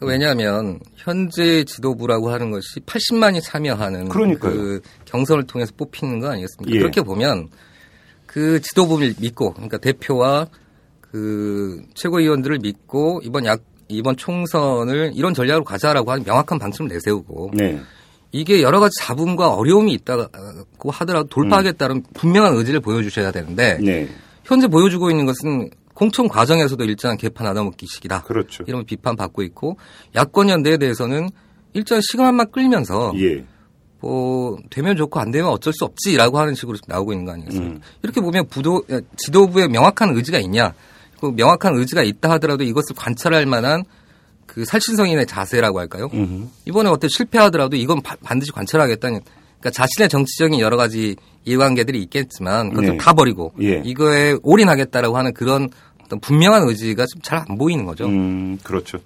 S6: 왜냐하면 현재 지도부라고 하는 것이 80만이 참여하는
S2: 그러니까요.
S6: 그 경선을 통해서 뽑히는 거 아니겠습니까?
S2: 예.
S6: 그렇게 보면 그 지도부를 믿고 그러니까 대표와 그 최고위원들을 믿고 이번 약 이번 총선을 이런 전략으로 가자라고 하는 명확한 방침을 내세우고
S2: 네.
S6: 이게 여러 가지 잡음과 어려움이 있다고 하더라도 돌파하겠다는 분명한 의지를 보여주셔야 되는데
S2: 네.
S6: 현재 보여주고 있는 것은 공천 과정에서도 일정한 개판 얻어먹기식이다.
S2: 그렇죠.
S6: 이런 비판 받고 있고 야권 연대에 대해서는 일정 시간만 끌면서
S2: 예.
S6: 뭐 되면 좋고 안 되면 어쩔 수 없지라고 하는 식으로 나오고 있는 거 아니겠습니까?
S2: 음.
S6: 이렇게 보면 부도 지도부에 명확한 의지가 있냐? 그 명확한 의지가 있다 하더라도 이것을 관찰할 만한 그 살신성인의 자세라고 할까요?
S2: 음흠.
S6: 이번에 어떻게 실패하더라도 이건 바- 반드시 관찰하겠다는 그러니까 자신의 정치적인 여러 가지 이해관계들이 있겠지만 그것을
S2: 네.
S6: 다 버리고
S2: 예.
S6: 이거에 올인하겠다라고 하는 그런 어떤 분명한 의지가 좀 잘 안 보이는 거죠.
S2: 음, 그렇죠.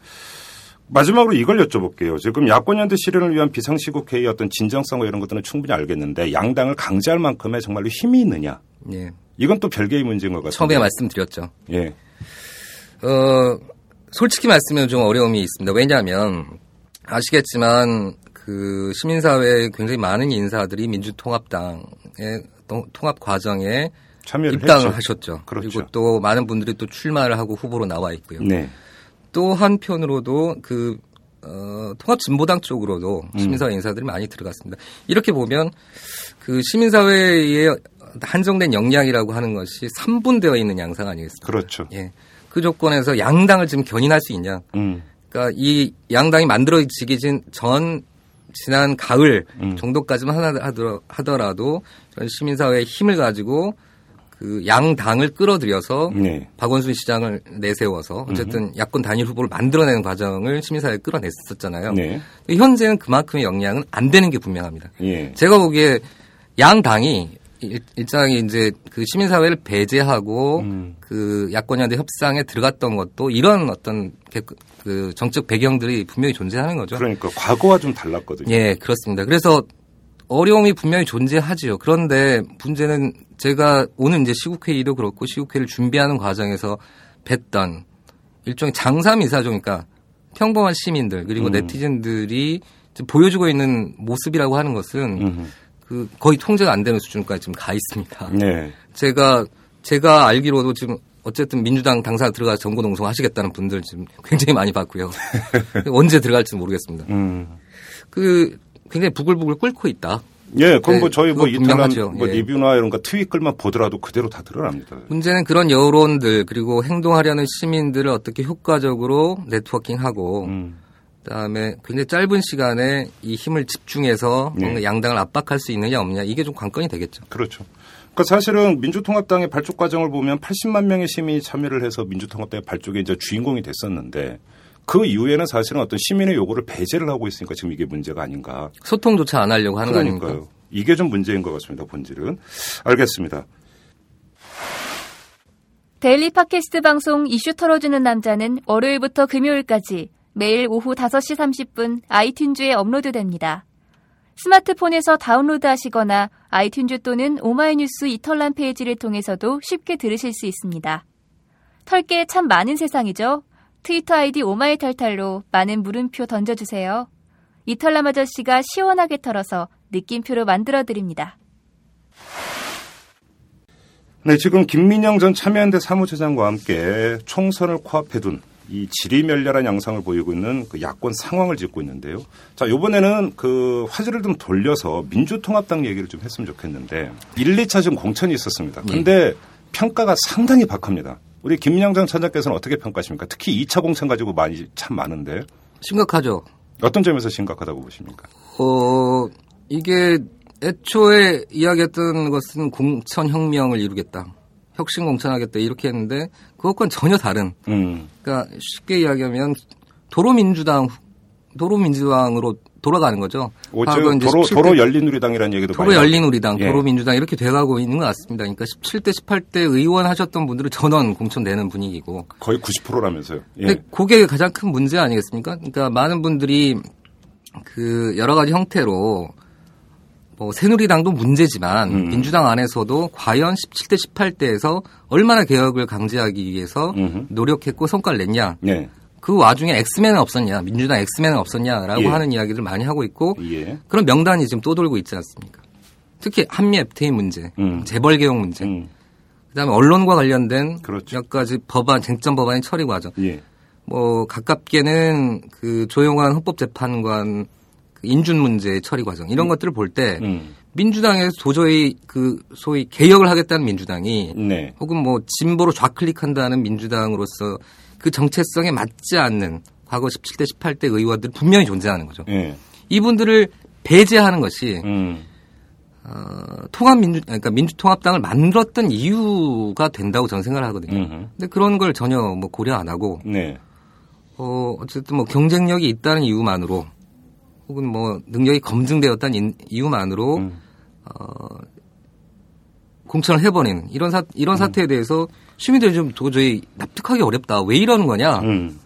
S2: 마지막으로 이걸 여쭤볼게요. 지금 야권연대 실현을 위한 비상시국 회의 어떤 진정성과 이런 것들은 충분히 알겠는데 양당을 강제할 만큼의 정말로 힘이 있느냐?
S6: 예.
S2: 이건 또 별개의 문제인 것 같아요.
S6: 처음에 말씀드렸죠.
S2: 예.
S6: 어, 솔직히 말씀드리면 좀 어려움이 있습니다. 왜냐하면 아시겠지만 그 시민사회에 굉장히 많은 인사들이 민주통합당의 또- 통합 과정에
S2: 참여를
S6: 입당을
S2: 했죠.
S6: 하셨죠.
S2: 그렇죠.
S6: 리고 또 많은 분들이 또 출마를 하고 후보로 나와 있고요.
S2: 네.
S6: 또 한편으로도 그 어, 통합진보당 쪽으로도
S2: 음.
S6: 시민사회 인사들이 많이 들어갔습니다. 이렇게 보면 그 시민사회의 한정된 역량이라고 하는 것이 3분되어 있는 양상 아니겠습니까?
S2: 그렇죠.
S6: 예. 그 조건에서 양당을 지금 견인할 수 있냐?
S2: 음.
S6: 그러니까 이 양당이 만들어지기 전 지난 가을
S2: 음.
S6: 정도까지만 하나 하더라- 하더라도 저는 시민사회의 힘을 가지고 그 양당을 끌어들여서
S2: 네.
S6: 박원순 시장을 내세워서 어쨌든 야권 단일 후보를 만들어내는 과정을 시민사회에 끌어냈었잖아요.
S2: 네.
S6: 현재는 그만큼의 역량은 안 되는 게 분명합니다.
S2: 예.
S6: 제가 보기에 양 당이 일- 일장이 이제 그 시민사회를 배제하고
S2: 음.
S6: 그 야권연대 협상에 들어갔던 것도 이런 어떤 개- 그 정책 배경들이 분명히 존재하는 거죠.
S2: 그러니까 과거와 좀 달랐거든요.
S6: 예, 그렇습니다. 그래서 어려움이 분명히 존재하지요. 그런데 문제는 제가 오늘 이제 시국회의도 그렇고 시국회의를 준비하는 과정에서 뵀던 일종의 장사미사조니까 평범한 시민들 그리고
S2: 음.
S6: 네티즌들이 보여주고 있는 모습이라고 하는 것은
S2: 음흠.
S6: 그 거의 통제가 안 되는 수준까지 지금 가 있습니다.
S2: 네.
S6: 제가 제가 알기로도 지금 어쨌든 민주당 당사 들어가서 정보 농성 하시겠다는 분들 지금 굉장히 많이 봤고요. [laughs] 언제 들어갈지 모르겠습니다.
S2: 음.
S6: 그 굉장히 부글부글 끓고 있다.
S2: 예, 그럼
S6: 네,
S2: 뭐 저희 뭐
S6: 분명하죠.
S2: 뭐
S6: 예.
S2: 리뷰나 이런 거 트윗글만 보더라도 그대로 다 드러납니다.
S6: 문제는 그런 여론들 그리고 행동하려는 시민들을 어떻게 효과적으로 네트워킹하고
S2: 음.
S6: 그다음에 굉장히 짧은 시간에 이 힘을 집중해서
S2: 네.
S6: 뭔가 양당을 압박할 수 있느냐 없느냐 이게 좀 관건이 되겠죠.
S2: 그렇죠. 그 사실은 민주통합당의 발족 과정을 보면 80만 명의 시민이 참여를 해서 민주통합당의 발족의 이제 주인공이 됐었는데 그 이후에는 사실은 어떤 시민의 요구를 배제를 하고 있으니까 지금 이게 문제가 아닌가.
S6: 소통조차 안 하려고 하는 거 아닙니까?
S2: 그러니까요. 이게 좀 문제인 것 같습니다. 본질은. 알겠습니다.
S1: daily 팟캐스트 방송 이슈 털어주는 남자는 월요일부터 금요일까지 매일 오후 5시 30분 iTunes에 업로드됩니다. 스마트폰에서 다운로드 하시거나 iTunes 또는 오마이뉴스 이털남 페이지를 통해서도 쉽게 들으실 수 있습니다. 털게 참 많은 세상이죠? 트위터 아이디 오마이탈탈로 많은 물음표 던져주세요. 이털남 아저씨가 시원하게 털어서 느낌표로 만들어드립니다.
S2: 네, 지금 김민영 전 참여연대 사무처장과 함께 총선을 코앞에 둔 이 지리멸렬한 양상을 보이고 있는 그 야권 상황을 짚고 있는데요. 자, 이번에는 그 화제를 좀 돌려서 민주통합당 얘기를 좀 했으면 좋겠는데 1, 2차 지금 공천이 있었습니다. 근데 평가가 상당히 박합니다. 우리 전 차장께서는 어떻게 평가하십니까? 특히 2차 공천 가지고 많이 참 많은데
S6: 심각하죠.
S2: 어떤 점에서 심각하다고 보십니까?
S6: 어, 이게 애초에 이야기했던 것은 공천 혁명을 이루겠다. 혁신 공천하겠다. 이렇게 했는데 그것과는 전혀 다른.
S2: 음,
S6: 그러니까 쉽게 이야기하면 도로민주당, 도로민주당으로 돌아가는 거죠. 과거 이제
S2: 도로,
S6: 17대
S2: 도로 열린우리당이라는 얘기도
S6: 도로 열린우리당,
S2: 예.
S6: 도로민주당 이렇게 돼가고 있는 것 같습니다. 그러니까 17대, 18대 의원 하셨던 분들은 전원 공천되는 분위기고.
S2: 거의 90%라면서요. 예.
S6: 근데 그게 가장 큰 문제 아니겠습니까? 그러니까 많은 분들이 그 여러 가지 형태로 뭐 새누리당도 문제지만
S2: 음.
S6: 민주당 안에서도 과연 17대 18대에서 얼마나 개혁을 강제하기 위해서
S2: 음흠.
S6: 노력했고 성과를 냈냐.
S2: 네.
S6: 그 와중에 엑스맨은 없었냐, 민주당 엑스맨은 없었냐라고
S2: 예.
S6: 하는 이야기를 많이 하고 있고
S2: 예.
S6: 그런 명단이 지금 또 돌고 있지 않습니까? 특히 한미 FTA 문제,
S2: 음.
S6: 재벌 개혁 문제,
S2: 음,
S6: 그다음에 언론과 관련된
S2: 그렇죠.
S6: 몇 가지 법안, 쟁점 법안의 처리 과정.
S2: 예.
S6: 뭐 가깝게는 그 조용한 헌법재판관 그 인준 문제의 처리 과정 이런 것들을 볼때
S2: 음.
S6: 민주당에서 도저히 그 소위 개혁을 하겠다는 민주당이
S2: 네.
S6: 혹은 뭐 진보로 좌클릭한다는 민주당으로서 그 정체성에 맞지 않는 과거 17대 18대 의원들 분명히 존재하는 거죠.
S2: 예.
S6: 이분들을 배제하는 것이
S2: 음.
S6: 어, 통합 민주 그러니까 민주통합당을 만들었던 이유가 된다고 저는 생각을 하거든요.
S2: 음흠.
S6: 근데 그런 걸 전혀 뭐 고려 안 하고
S2: 네.
S6: 어, 어쨌든 뭐 경쟁력이 있다는 이유만으로 혹은 뭐 능력이 검증되었다는 인- 이유만으로
S2: 음.
S6: 어, 공천을 해버린 이런 사 이런 사태에 대해서 시민들이 좀 도저히 납득하기 어렵다. 왜 이러는 거냐?
S2: 음.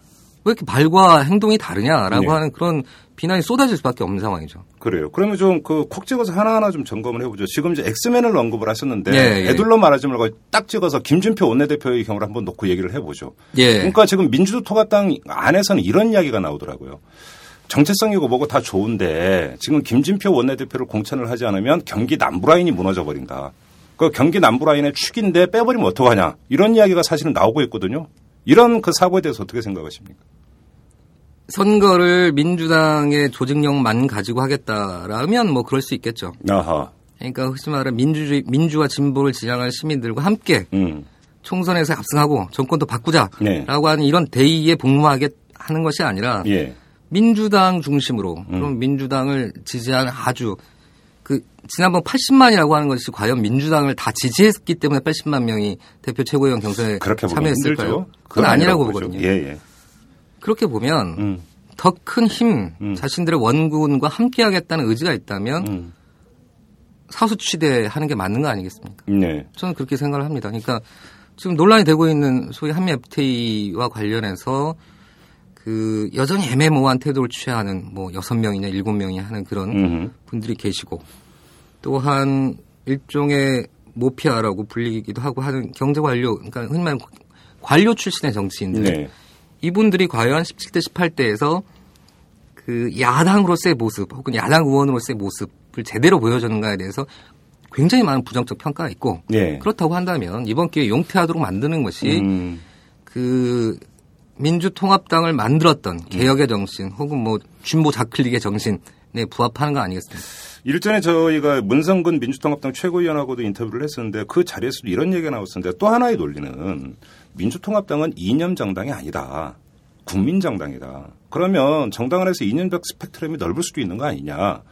S6: 왜 이렇게 말과 행동이 다르냐라고
S2: 네.
S6: 하는 그런 비난이 쏟아질 수밖에 없는 상황이죠.
S2: 그래요. 그러면 좀 그 콕 찍어서 하나하나 좀 점검을 해보죠. 지금 이제 엑스맨을 언급을 하셨는데
S6: 예, 예.
S2: 애둘러 말하지 말고 딱 찍어서 김준표 원내대표의 경우를 한번 놓고 얘기를 해보죠.
S6: 예.
S2: 그러니까 지금 민주통합당 안에서는 이런 이야기가 나오더라고요. 정체성이고 뭐고 다 좋은데 지금 김진표 원내대표를 공천을 하지 않으면 경기 남부 라인이 무너져 버린다. 그 경기 남부 라인의 축인데 빼버리면 어떡하냐. 이런 이야기가 사실은 나오고 있거든요. 이런 그 사고에 대해서 어떻게 생각하십니까?
S6: 선거를 민주당의 조직력만 가지고 하겠다라면 뭐 그럴 수 있겠죠.
S2: 아하.
S6: 그러니까 혹시 말하면 민주주의 민주와 진보를 지향할 시민들과 함께
S2: 음.
S6: 총선에서 압승하고 정권도 바꾸자라고
S2: 네.
S6: 하는 이런 대의에 복무하게 하는 것이 아니라
S2: 예.
S6: 민주당 중심으로 그럼 민주당을 지지하는 아주 그 지난번 80만이라고 하는 것이 과연 민주당을 다 지지했기 때문에 80만 명이 대표 최고위원 경선에 참여했을까요? 그건 아니라고
S2: 보죠.
S6: 보거든요.
S2: 예, 예.
S6: 그렇게 보면
S2: 음.
S6: 더큰 힘,
S2: 음.
S6: 자신들의 원군과 함께하겠다는 의지가 있다면
S2: 음.
S6: 사수취대하는 게 맞는 거 아니겠습니까?
S2: 네.
S6: 저는 그렇게 생각을 합니다. 그러니까 지금 논란이 되고 있는 소위 한미 FTA와 관련해서 그 여전히 애매모호한 태도를 취하는 뭐 여섯 명이냐 일곱 명이 하는 그런
S2: 음.
S6: 분들이 계시고 또한 일종의 모피아라고 불리기도 하고 하는 경제 관료 그러니까 흔히 말하는 관료 출신의 정치인들
S2: 네.
S6: 이분들이 과연 17대 18대에서 그 야당으로서의 모습 혹은 야당 의원으로서의 모습을 제대로 보여주는가에 대해서 굉장히 많은 부정적 평가가 있고
S2: 네.
S6: 그렇다고 한다면 이번 기회에 용퇴하도록 만드는 것이
S2: 음.
S6: 그 민주통합당을 만들었던 개혁의 정신 혹은 뭐 진보 자클릭의 정신에 부합하는 거 아니겠습니까?
S2: 일전에 저희가 문성근 민주통합당 최고위원하고도 인터뷰를 했었는데 그 자리에서도 이런 얘기가 나왔었는데 또 하나의 논리는 민주통합당은 이념 정당이 아니다. 국민 정당이다. 그러면 정당 안에서 이념적 스펙트럼이 넓을 수도 있는 거 아니냐.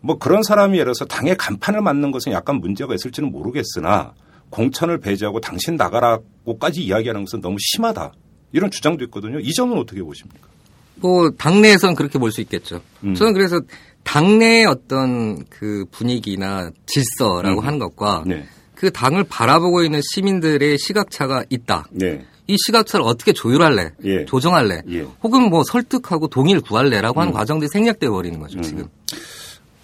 S2: 뭐 그런 사람이 예를 들어서 당의 간판을 맞는 것은 약간 문제가 있을지는 모르겠으나 공천을 배제하고 당신 나가라고까지 이야기하는 것은 너무 심하다. 이런 주장도 있거든요. 이 점은 어떻게 보십니까?
S6: 뭐 당내에선 그렇게 볼 수 있겠죠.
S2: 음.
S6: 저는 그래서 당내의 어떤 그 분위기나 질서라고
S2: 음.
S6: 하는 것과
S2: 네.
S6: 그 당을 바라보고 있는 시민들의 시각차가 있다.
S2: 네.
S6: 이 시각차를 어떻게 조율할래,
S2: 예.
S6: 조정할래,
S2: 예.
S6: 혹은 뭐 설득하고 동의를 구할래라고 하는 과정들이 생략되어 버리는 거죠
S2: 음.
S6: 지금.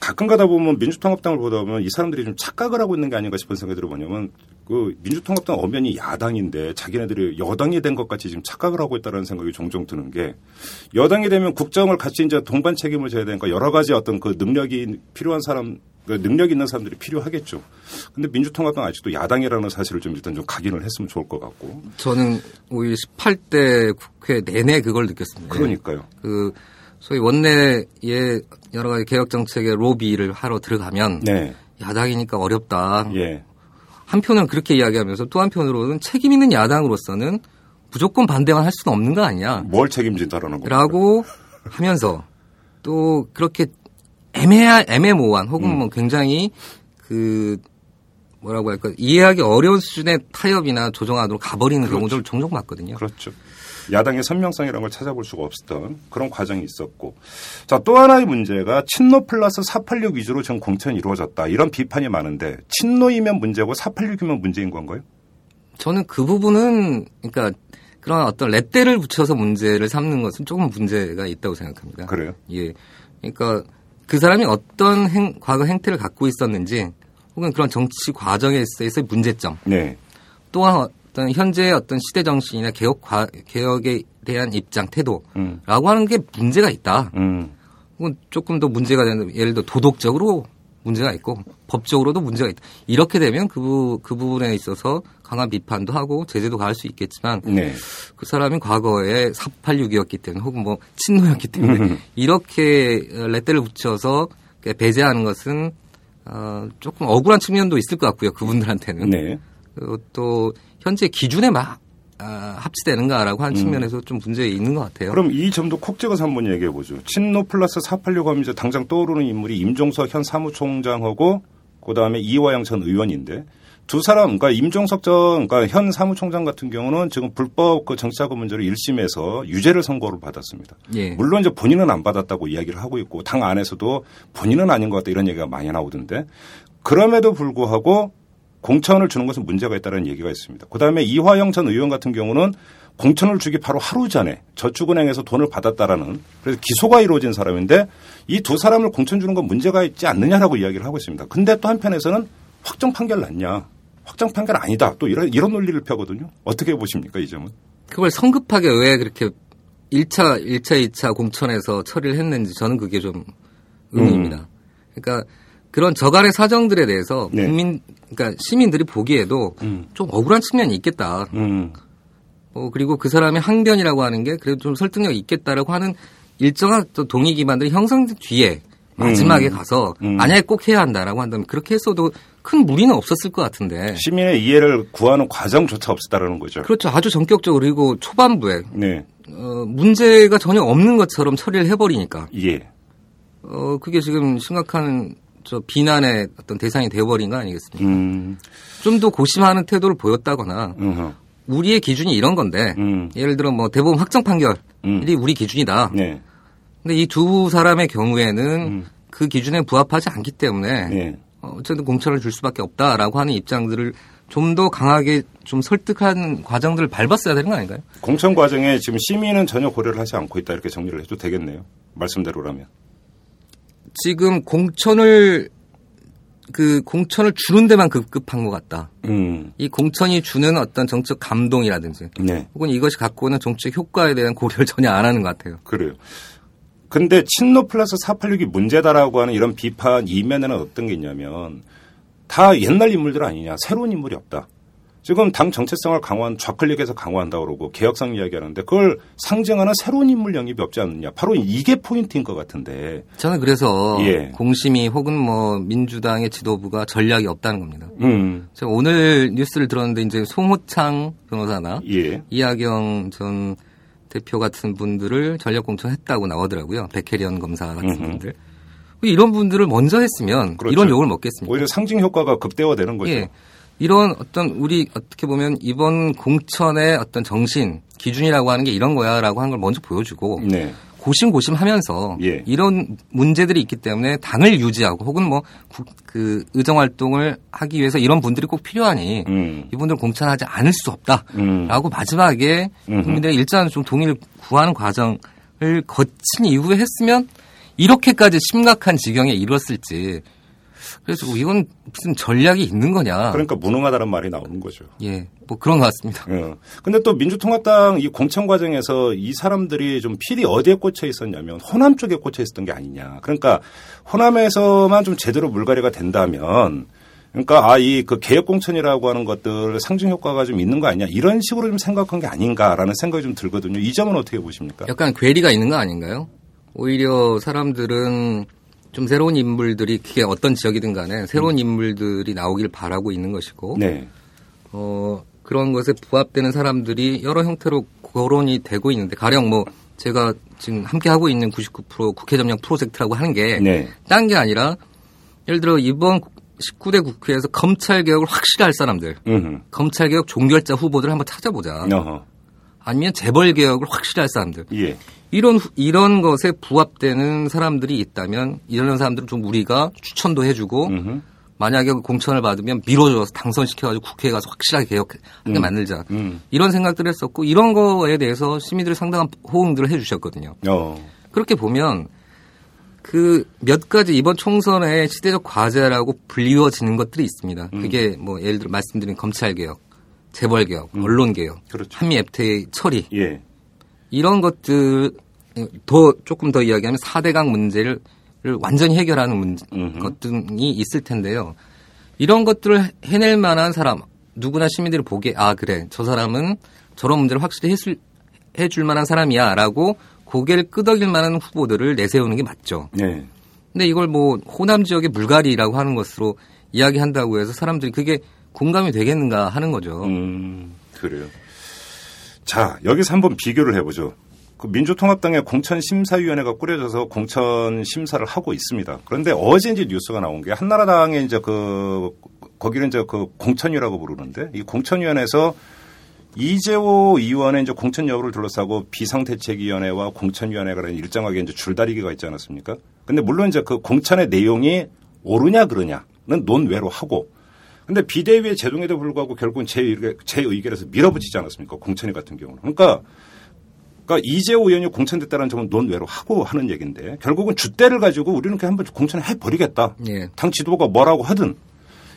S2: 가끔 가다 보면 민주통합당을 보다 보면 이 사람들이 좀 착각을 하고 있는 게 아닌가 싶은 생각이 들어 뭐냐면 그 민주통합당 엄연히 야당인데 자기네들이 여당이 된 것 같이 지금 착각을 하고 있다는 생각이 종종 드는 게 여당이 되면 국정을 같이 이제 동반 책임을 져야 되니까 여러 가지 어떤 그 능력이 필요한 사람 그 능력 있는 사람들이 필요하겠죠. 근데 민주통합당 아직도 야당이라는 사실을 좀 일단 좀 각인을 했으면 좋을 것 같고.
S6: 저는 오히려 18대 국회 내내 그걸 느꼈습니다.
S2: 그러니까요.
S6: 그 소위 원내의 여러 가지 개혁 정책의 로비를 하러 들어가면
S2: 네.
S6: 야당이니까 어렵다.
S2: 예.
S6: 한편은 그렇게 이야기하면서 또 한편으로는 책임 있는 야당으로서는 무조건 반대만 할 수는 없는 거 아니냐.
S2: 뭘 책임진다라는 거.
S6: 라고 하면서 또 그렇게 애매한, 애매모호한 혹은
S2: 음.
S6: 뭐 굉장히 그 뭐라고 할까 이해하기 어려운 수준의 타협이나 조정안으로 가버리는 경우들을 종종 봤거든요.
S2: 그렇죠. 야당의 선명성이라는 걸 찾아볼 수가 없었던 그런 과정이 있었고. 자, 또 하나의 문제가 친노 플러스 486 위주로 지금 공천이 이루어졌다. 이런 비판이 많은데 친노이면 문제고 486이면 문제인 건가요?
S6: 저는 그 부분은 그러니까 그런 어떤 렛대를 붙여서 문제를 삼는 것은 조금 문제가 있다고 생각합니다.
S2: 그래요?
S6: 예. 그러니까 그 사람이 어떤 행, 과거 행태를 갖고 있었는지 혹은 그런 정치 과정에 있어서의 문제점
S2: 네.
S6: 또한 어떤 현재의 어떤 시대 정신이나 개혁 과, 개혁에 대한 입장 태도라고
S2: 음.
S6: 하는 게 문제가 있다.
S2: 음.
S6: 혹은 조금 더 문제가 되는 예를 들어 도덕적으로 문제가 있고 법적으로도 문제가 있다. 이렇게 되면 그, 부, 그 부분에 있어서 강한 비판도 하고 제재도 가할 수 있겠지만
S2: 네.
S6: 그 사람이 과거에 486이었기 때문에 혹은 뭐 친노였기 때문에
S2: 음.
S6: 이렇게 렛대를 붙여서 배제하는 것은 어, 조금 억울한 측면도 있을 것 같고요. 그분들한테는.
S2: 네.
S6: 또 현재 기준에 막 아, 합치되는가라고 하는 측면에서 좀 문제 있는 것 같아요.
S2: 음. 그럼 이 점도 콕 찍어서 한번 얘기해 보죠. 친노 플러스 486 하면 이제 당장 떠오르는 인물이 임종석 현 사무총장하고 그다음에 이화영 전 의원인데 두 사람, 그러니까 임종석 전, 그러니까 현 사무총장 같은 경우는 지금 불법 그 정치자금 문제로 1심에서 유죄를 선고를 받았습니다.
S6: 예.
S2: 물론 이제 본인은 안 받았다고 이야기를 하고 있고 당 안에서도 본인은 아닌 것 같다 이런 얘기가 많이 나오던데 그럼에도 불구하고 공천을 주는 것은 문제가 있다는 얘기가 있습니다. 그다음에 이화영 전 의원 같은 경우는 공천을 주기 바로 하루 전에 저축은행에서 돈을 받았다라는 그래서 기소가 이루어진 사람인데 이 두 사람을 공천 주는 건 문제가 있지 않느냐라고 이야기를 하고 있습니다. 근데 또 한편에서는 확정 판결 났냐? 확정 판결 아니다. 또 이런 이런 논리를 펴거든요. 어떻게 보십니까 이 점은?
S6: 그걸 성급하게 왜 그렇게 1차, 1차, 2차 공천에서 처리를 했는지 저는 그게 좀 의문입니다. 그러니까 그런 저간의 사정들에 대해서
S2: 네.
S6: 국민, 그러니까 시민들이 보기에도
S2: 음.
S6: 좀 억울한 측면이 있겠다.
S2: 음.
S6: 어, 그리고 그 사람의 항변이라고 하는 게 그래도 좀 설득력이 있겠다라고 하는 일정한 또 동의 기반들이 형성된 뒤에 마지막에 가서
S2: 음.
S6: 만약에 꼭 해야 한다라고 한다면 그렇게 했어도 큰 무리는 없었을 것 같은데.
S2: 시민의 이해를 구하는 과정조차 없었다라는 거죠.
S6: 그렇죠. 아주 전격적으로 그리고 초반부에
S2: 네.
S6: 어, 문제가 전혀 없는 것처럼 처리를 해버리니까
S2: 예.
S6: 어, 그게 지금 심각한 저 비난의 어떤 대상이 되어버린 거 아니겠습니까?
S2: 음.
S6: 좀더 고심하는 태도를 보였다거나
S2: 음흠.
S6: 우리의 기준이 이런 건데
S2: 음.
S6: 예를 들어 뭐 대법원 확정 판결이
S2: 음.
S6: 우리 기준이다.
S2: 네.
S6: 근데 이 두 사람의 경우에는
S2: 음.
S6: 그 기준에 부합하지 않기 때문에
S2: 네.
S6: 어, 어쨌든 공천을 줄 수밖에 없다라고 하는 입장들을 좀더 강하게 좀 설득한 과정들을 밟았어야 되는 거 아닌가요?
S2: 공천 과정에 지금 시민은 전혀 고려를 하지 않고 있다 이렇게 정리를 해도 되겠네요. 말씀대로라면.
S6: 지금 공천을 그 공천을 주는 데만 급급한 것 같다.
S2: 음.
S6: 이 공천이 주는 어떤 정책 감동이라든지
S2: 네.
S6: 혹은 이것이 갖고 오는 정책 효과에 대한 고려를 [laughs] 전혀 안 하는 것 같아요.
S2: 그래요. 근데 친노 플러스 486이 문제다라고 하는 이런 비판 이면에는 어떤 게 있냐면 다 옛날 인물들 아니냐. 새로운 인물이 없다. 지금 당 정체성을 강화한 좌클릭에서 강화한다고 그러고 개혁성 이야기하는데 그걸 상징하는 새로운 인물 영입이 없지 않느냐. 바로 이게 포인트인 것 같은데.
S6: 저는 그래서
S2: 예.
S6: 공심이 혹은 뭐 민주당의 지도부가 전략이 없다는 겁니다.
S2: 음.
S6: 제가 오늘 뉴스를 들었는데 이제 송호창 변호사나
S2: 예.
S6: 이하경 전 대표 같은 분들을 전략 공천했다고 나오더라고요. 백혜련 검사 같은
S2: 음흠.
S6: 분들. 이런 분들을 먼저 했으면
S2: 그렇죠.
S6: 이런 욕을 먹겠습니까?
S2: 오히려 상징 효과가 극대화되는 거죠.
S6: 예. 이런 어떤 우리 어떻게 보면 이번 공천의 어떤 정신 기준이라고 하는 게 이런 거야라고 하는 걸 먼저 보여주고
S2: 네.
S6: 고심고심하면서
S2: 예.
S6: 이런 문제들이 있기 때문에 당을 유지하고 혹은 뭐 그 의정 활동을 하기 위해서 이런 분들이 꼭 필요하니
S2: 음.
S6: 이분들 공천하지 않을 수 없다라고
S2: 음.
S6: 마지막에. 국민들의 일단 좀 동의를 구하는 과정을 거친 이후에 했으면 이렇게까지 심각한 지경에 이르렀을지 그래서 이건 무슨 전략이 있는 거냐
S2: 그러니까 무능하다는 말이 나오는 거죠.
S6: 예, 뭐 그런 것 같습니다.
S2: 예. 근데 또 민주통합당 이 공천 과정에서 이 사람들이 좀 필이 어디에 꽂혀 있었냐면 호남 쪽에 꽂혀 있었던 게 아니냐. 그러니까 호남에서만 좀 제대로 물갈이가 된다면 그러니까 아 이 그 개혁 공천이라고 하는 것들 상징 효과가 좀 있는 거 아니냐 이런 식으로 좀 생각한 게 아닌가라는 생각이 좀 들거든요. 이 점은 어떻게 보십니까?
S6: 약간 괴리가 있는 거 아닌가요? 오히려 사람들은 좀 새로운 인물들이 그게 어떤 지역이든 간에 새로운 인물들이 나오길 바라고 있는 것이고
S2: 네.
S6: 어, 그런 것에 부합되는 사람들이 여러 형태로 거론이 되고 있는데 가령 뭐 제가 지금 함께 하고 있는 99% 국회 점령 프로젝트라고 하는 게
S2: 네.
S6: 딴게 아니라 예를 들어 이번 19대 국회에서 검찰 개혁을 확실히 할 사람들,
S2: 음.
S6: 검찰 개혁 종결자 후보들 을 한번 찾아보자.
S2: 어허.
S6: 아니면 재벌 개혁을 확실히 할 사람들.
S2: 예.
S6: 이런 후- 이런 것에 부합되는 사람들이 있다면 이런 사람들은 좀 우리가 추천도 해주고
S2: 음흠.
S6: 만약에 공천을 받으면 밀어줘서 당선시켜가지고 국회에 가서 확실하게 개혁하게 만들자
S2: 음.
S6: 이런 생각들을 했었고 이런 거에 대해서 시민들이 상당한 호응들을 해주셨거든요.
S2: 어.
S6: 그렇게 보면 그 몇 가지 이번 총선의 시대적 과제라고 불리워지는 것들이 있습니다.
S2: 음.
S6: 그게 뭐 예를 들어 말씀드린 검찰 개혁, 재벌 개혁, 언론 개혁,
S2: 음. 그렇죠.
S6: 한미 FTA 처리
S2: 예.
S6: 이런 것들 더 조금 더 이야기하면 4대강 문제를 완전히 해결하는 문,
S2: 음흠.
S6: 것들이 있을 텐데요. 이런 것들을 해낼 만한 사람 누구나 시민들이 보기에 아 그래 저 사람은 저런 문제를 확실히 해줄, 해줄 만한 사람이야라고 고개를 끄덕일 만한 후보들을 내세우는 게 맞죠.
S2: 네.
S6: 근데 이걸 뭐 호남 지역의 물갈이라고 하는 것으로 이야기한다고 해서 사람들이 그게 공감이 되겠는가 하는 거죠.
S2: 음, 그래요. 자, 여기서 한번 비교를 해보죠. 그 민주통합당의 공천심사위원회가 꾸려져서 공천 심사를 하고 있습니다. 그런데 어제 이제 뉴스가 나온 게 한나라당의 이제 그, 거기는 이제 그 공천위라고 부르는데 이 공천위원회에서 이재호 의원의 이제 공천 여부를 둘러싸고 비상대책위원회와 공천위원회가 일정하게 이제 줄다리기가 있지 않았습니까? 근데 물론 이제 그 공천의 내용이 옳으냐 그러냐는 논외로 하고 근데 비대위의 제동에도 불구하고 결국은 제, 의견, 제 의결에서 밀어붙이지 않았습니까? 공천위 같은 경우는. 그러니까, 그러니까 이재호 의원이 공천됐다는 점은 논외로 하고 하는 얘기인데 결국은 주대를 가지고 우리는 그냥 한번 공천을 해버리겠다.
S6: 예.
S2: 당 지도부가 뭐라고 하든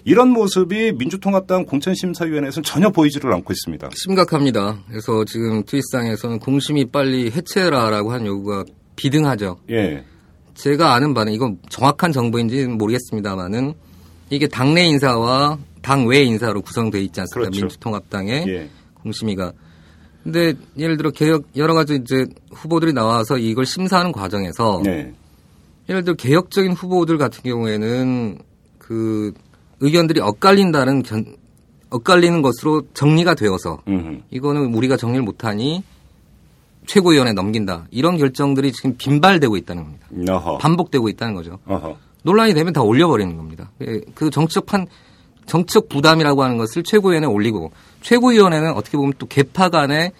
S2: 이런 모습이 민주통합당 공천심사위원회에서는 전혀 보이지를 않고 있습니다.
S6: 심각합니다. 그래서 지금 트윗상에서는 공심이 빨리 해체해라라고 한 요구가 비등하죠.
S2: 예.
S6: 제가 아는 바는 이건 정확한 정보인지는 모르겠습니다만은 이게 당내 인사와 당외 인사로 구성되어 있지 않습니까?
S2: 그렇죠.
S6: 민주통합당의
S2: 예.
S6: 공심위가. 근데 예를 들어 개혁 여러 가지 이제 후보들이 나와서 이걸 심사하는 과정에서
S2: 네.
S6: 예를 들어 개혁적인 후보들 같은 경우에는 그 의견들이 엇갈린다는 견, 엇갈리는 것으로 정리가 되어서
S2: 음흠.
S6: 이거는 우리가 정리를 못하니 최고위원회 넘긴다 이런 결정들이 지금 빈발되고 있다는 겁니다.
S2: 어허.
S6: 반복되고 있다는 거죠.
S2: 어허.
S6: 논란이 되면 다 올려버리는 겁니다. 예, 그 정치적 판, 정치적 부담이라고 하는 것을 최고위원회에 올리고 최고위원회는 어떻게 보면 또 개파 간의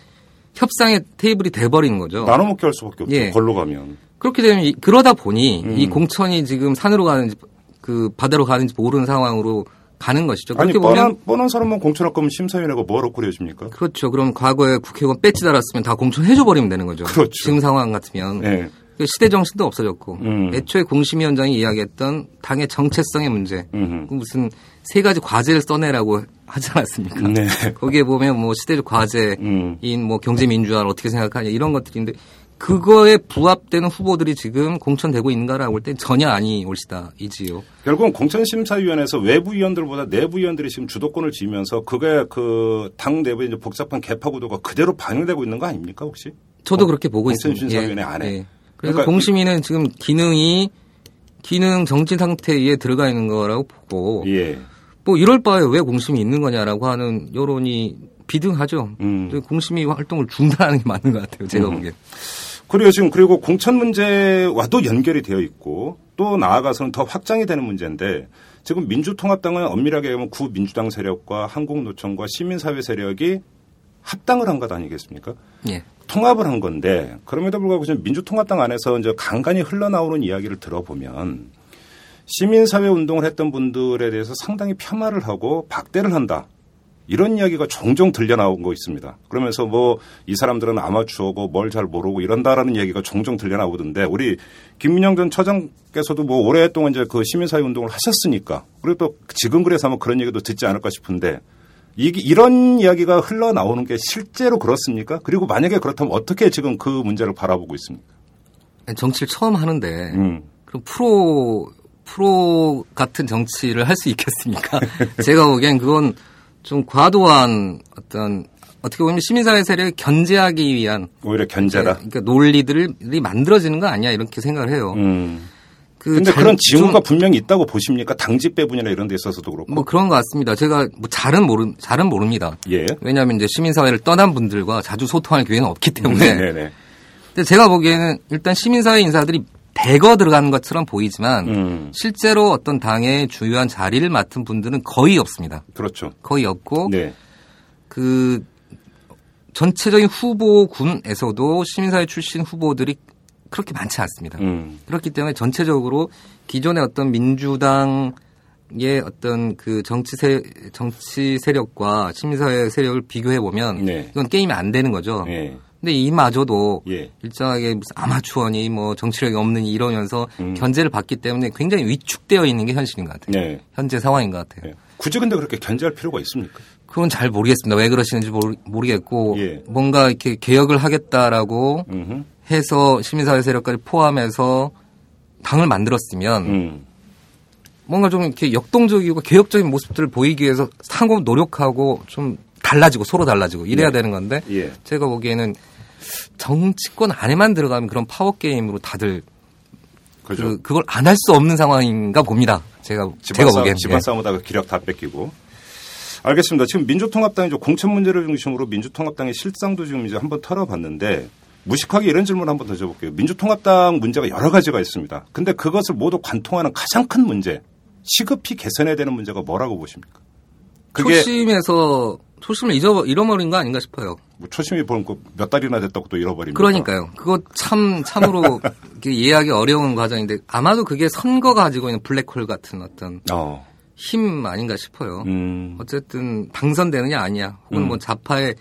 S6: 협상의 테이블이 돼버리는 거죠.
S2: 나눠 먹게 할 수밖에 없죠.
S6: 예.
S2: 걸로 가면.
S6: 그렇게 되면 이- 그러다 보니
S2: 음.
S6: 이 공천이 지금 산으로 가는지 그 바다로 가는지 모르는 상황으로 가는 것이죠.
S2: 아니
S6: 그렇게 보면
S2: 뻔한 뻔한 사람만 공천할 거면 심사위원회가 뭐로 꾸려집니까?
S6: 그렇죠. 그럼 과거에 국회의원 배지 달았으면 다 공천해줘 버리면 되는 거죠.
S2: 그렇죠.
S6: 지금 상황 같으면
S2: 네.
S6: 그 시대 정신도 없어졌고
S2: 음.
S6: 애초에 공심위원장이 이야기했던 당의 정체성의 문제. 그 무슨 세 가지 과제를 써내라고 하지 않았습니까?
S2: 네. [laughs]
S6: 거기에 보면 뭐 시대적 과제인
S2: 음.
S6: 뭐 경제 민주화를 어떻게 생각하냐 이런 것들인데 그거에 부합되는 후보들이 지금 공천되고 있는가라고 볼 때 전혀 아니 올시다 이지요.
S2: 결국은 공천심사위원회에서 외부 위원들보다 내부 위원들이 지금 주도권을 쥐면서 그게 그 당 내부의 이제 복잡한 개파 구도가 그대로 반영되고 있는 거 아닙니까 혹시?
S6: 저도 그렇게 보고 있습니다.
S2: 공천심사위원회 안에.
S6: 그래서
S2: 그러니까
S6: 공심위는 지금 기능이 기능 정지 상태에 들어가 있는 거라고 보고
S2: 예.
S6: 뭐 이럴 바에 왜 공심이 있는 거냐라고 하는 여론이 비등하죠.
S2: 음.
S6: 공심위 활동을 중단하는 게 맞는 것 같아요. 제가
S2: 음.
S6: 보기엔.
S2: 그리고 지금 그리고 공천 문제와도 연결이 되어 있고 또 나아가서는 더 확장이 되는 문제인데 지금 민주통합당은 엄밀하게 보면 구민주당 세력과 한국노총과 시민사회 세력이 합당을 한 것 아니겠습니까?
S6: 예.
S2: 통합을 한 건데 그럼에도 불구하고 지금 민주통합당 안에서 이제 간간히 흘러나오는 이야기를 들어보면 시민사회 운동을 했던 분들에 대해서 상당히 폄하를 하고 박대를 한다. 이런 이야기가 종종 들려나온 거 있습니다. 그러면서 뭐 이 사람들은 아마추어고 뭘 잘 모르고 이런다라는 얘기가 종종 들려나오던데 우리 김민영 전 처장께서도 뭐 오랫동안 이제 그 시민사회 운동을 하셨으니까 그리고 또 지금 그래서 아마 그런 얘기도 듣지 않을까 싶은데 이게 이런 이야기가 흘러나오는 게 실제로 그렇습니까? 그리고 만약에 그렇다면 어떻게 지금 그 문제를 바라보고 있습니까?
S6: 정치를 처음 하는데
S2: 음.
S6: 그럼 프로 프로 같은 정치를 할 수 있겠습니까? [laughs] 제가 보기엔 그건 좀 과도한 어떤 어떻게 보면 시민사회 세력을 견제하기 위한
S2: 오히려 견제라.
S6: 그러니까 논리들이 만들어지는 거 아니야 이렇게 생각을 해요.
S2: 음.
S6: 그
S2: 근데
S6: 잘-
S2: 그런 징후가
S6: 좀
S2: 분명히 있다고 보십니까? 당직 배분이나 이런 데 있어서도 그렇고.
S6: 뭐 그런 것 같습니다. 제가 뭐 잘은 모르 잘은 모릅니다.
S2: 예.
S6: 왜냐하면 이제 시민사회를 떠난 분들과 자주 소통할 기회는 없기 때문에.
S2: 네네.
S6: 근데 제가 보기에는 일단 시민사회 인사들이 대거 들어가는 것처럼 보이지만
S2: 음.
S6: 실제로 어떤 당의 주요한 자리를 맡은 분들은 거의 없습니다.
S2: 그렇죠.
S6: 거의 없고
S2: 네.
S6: 그 전체적인 후보군에서도 시민사회 출신 후보들이 그렇게 많지 않습니다.
S2: 음.
S6: 그렇기 때문에 전체적으로 기존의 어떤 민주당의 어떤 그 정치 세 정치 세력과 시민사회 세력을 비교해 보면
S2: 네.
S6: 이건 게임이 안 되는 거죠.
S2: 예.
S6: 근데 이마저도
S2: 예.
S6: 일정하게 무슨 아마추어니 뭐 정치력이 없느니 이러면서
S2: 음.
S6: 견제를 받기 때문에 굉장히 위축되어 있는 게 현실인 것 같아요.
S2: 네.
S6: 현재 상황인 것 같아요.
S2: 예. 굳이 근데 그렇게 견제할 필요가 있습니까?
S6: 그건 잘 모르겠습니다. 왜 그러시는지 모르, 모르겠고
S2: 예.
S6: 뭔가 이렇게 개혁을 하겠다라고
S2: 음흠.
S6: 해서 시민사회 세력까지 포함해서 당을 만들었으면
S2: 음.
S6: 뭔가 좀 이렇게 역동적이고 개혁적인 모습들을 보이기 위해서 상호 노력하고 좀 달라지고 서로 달라지고 이래야
S2: 네.
S6: 되는 건데
S2: 예.
S6: 제가 보기에는 정치권 안에만 들어가면 그런 파워 게임으로 다들
S2: 그죠.
S6: 그, 그걸 안 할 수 없는 상황인가 봅니다. 제가 제가 보기에는
S2: 집안
S6: 예.
S2: 싸움하다가 기력 다 뺏기고. 알겠습니다. 지금 민주통합당이 공천 문제를 중심으로 민주통합당의 실상도 지금 이제 한번 털어봤는데 무식하게 이런 질문 한번 더 줘볼게요. 민주통합당 문제가 여러 가지가 있습니다. 근데 그것을 모두 관통하는 가장 큰 문제, 시급히 개선해야 되는 문제가 뭐라고 보십니까? 그게
S6: 초심에서 초심을 잊어 잃어버린 거 아닌가 싶어요.
S2: 뭐 초심이 몇 달이나 됐다고 또 잃어버립니까?
S6: 그러니까요. 그거 참 참으로 [laughs] 이해하기 어려운 과정인데 아마도 그게 선거가 가지고 있는 블랙홀 같은 어떤
S2: 어.
S6: 힘 아닌가 싶어요.
S2: 음.
S6: 어쨌든 당선되느냐 아니냐 혹은
S2: 음.
S6: 뭐 자파의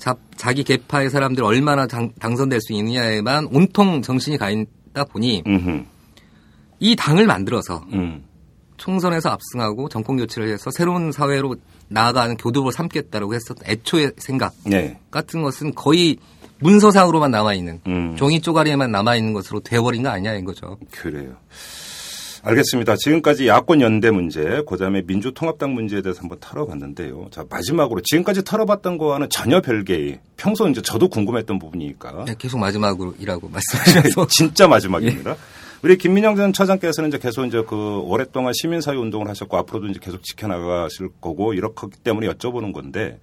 S6: 자, 자기 계파의 사람들 얼마나 당, 당선될 수 있느냐에만 온통 정신이 가 있다 보니
S2: 음흠.
S6: 이 당을 만들어서
S2: 음.
S6: 총선에서 압승하고 정권 교체를 해서 새로운 사회로 나아가는 교두보를 삼겠다라고 했었던 애초의 생각
S2: 네.
S6: 같은 것은 거의 문서상으로만 남아 있는
S2: 음.
S6: 종이 쪼가리에만 남아 있는 것으로 되어버린 거 아니냐 인 거죠.
S2: 그래요. 알겠습니다. 지금까지 야권 연대 문제, 그다음에 민주통합당 문제에 대해서 한번 털어봤는데요. 자 마지막으로 지금까지 털어봤던 거와는 전혀 별개의 평소 이제 저도 궁금했던 부분이니까
S6: 네, 계속 마지막으로이라고 [laughs] 말씀하셔서 [laughs]
S2: 진짜 마지막입니다. [laughs] 우리 김민영 전 처장께서는 이제 계속 이제 그 오랫동안 시민사회 운동을 하셨고 앞으로도 이제 계속 지켜나가실 거고 이렇기 때문에 여쭤보는 건데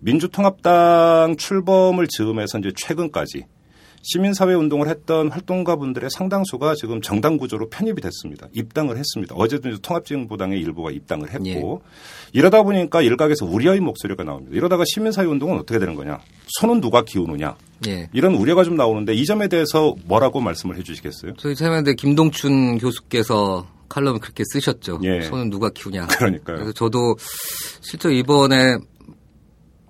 S2: 민주통합당 출범을 즈음해서 이제 최근까지 시민사회 운동을 했던 활동가분들의 상당수가 지금 정당 구조로 편입이 됐습니다. 입당을 했습니다. 어제도 통합진보당의 일부가 입당을 했고 이러다 보니까 일각에서 우려의 목소리가 나옵니다. 이러다가 시민사회 운동은 어떻게 되는 거냐? 손은 누가 기우느냐?
S6: 예.
S2: 이런 우려가 좀 나오는데 이 점에 대해서 뭐라고 말씀을 해 주시겠어요?
S6: 저희 최면대 김동춘 교수께서 칼럼을 그렇게 쓰셨죠.
S2: 예.
S6: 손은 누가 키우냐.
S2: 그러니까요.
S6: 그래서 저도 실제 이번에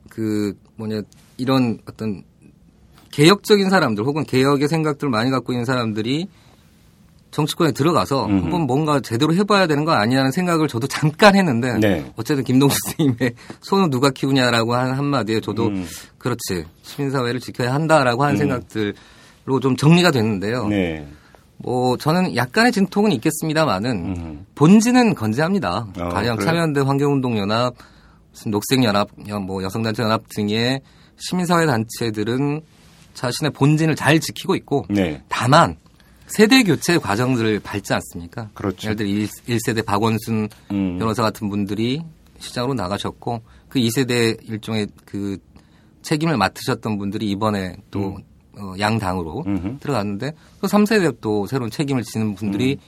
S6: 그 뭐냐 이런 어떤 개혁적인 사람들 혹은 개혁의 생각들을 많이 갖고 있는 사람들이 정치권에 들어가서
S2: 음흠.
S6: 한번 뭔가 제대로 해봐야 되는 거 아니냐는 생각을 저도 잠깐 했는데
S2: 네.
S6: 어쨌든 김동수 선생님의 손은 누가 키우냐라고 한 한마디에 저도
S2: 음.
S6: 그렇지 시민사회를 지켜야 한다라고 하는
S2: 음.
S6: 생각들로 좀 정리가 됐는데요.
S2: 네.
S6: 뭐 저는 약간의 진통은 있겠습니다만은
S2: 음.
S6: 본질은 건재합니다.
S2: 아,
S6: 가령
S2: 그래요?
S6: 참여연대 환경운동연합, 무슨 녹색연합, 여- 뭐 여성단체연합 등의 시민사회 단체들은 자신의 본질을 잘 지키고 있고
S2: 네.
S6: 다만 세대 교체 과정들을 밟지 않습니까?
S2: 그렇죠.
S6: 예를 들어 1, 세대 박원순
S2: 음.
S6: 변호사 같은 분들이 시장으로 나가셨고 그 2세대 일종의 그 책임을 맡으셨던 분들이 이번에 또 어, 양당으로
S2: 음. 음흠.
S6: 들어갔는데 또 3세대 또 새로운 책임을 지는 분들이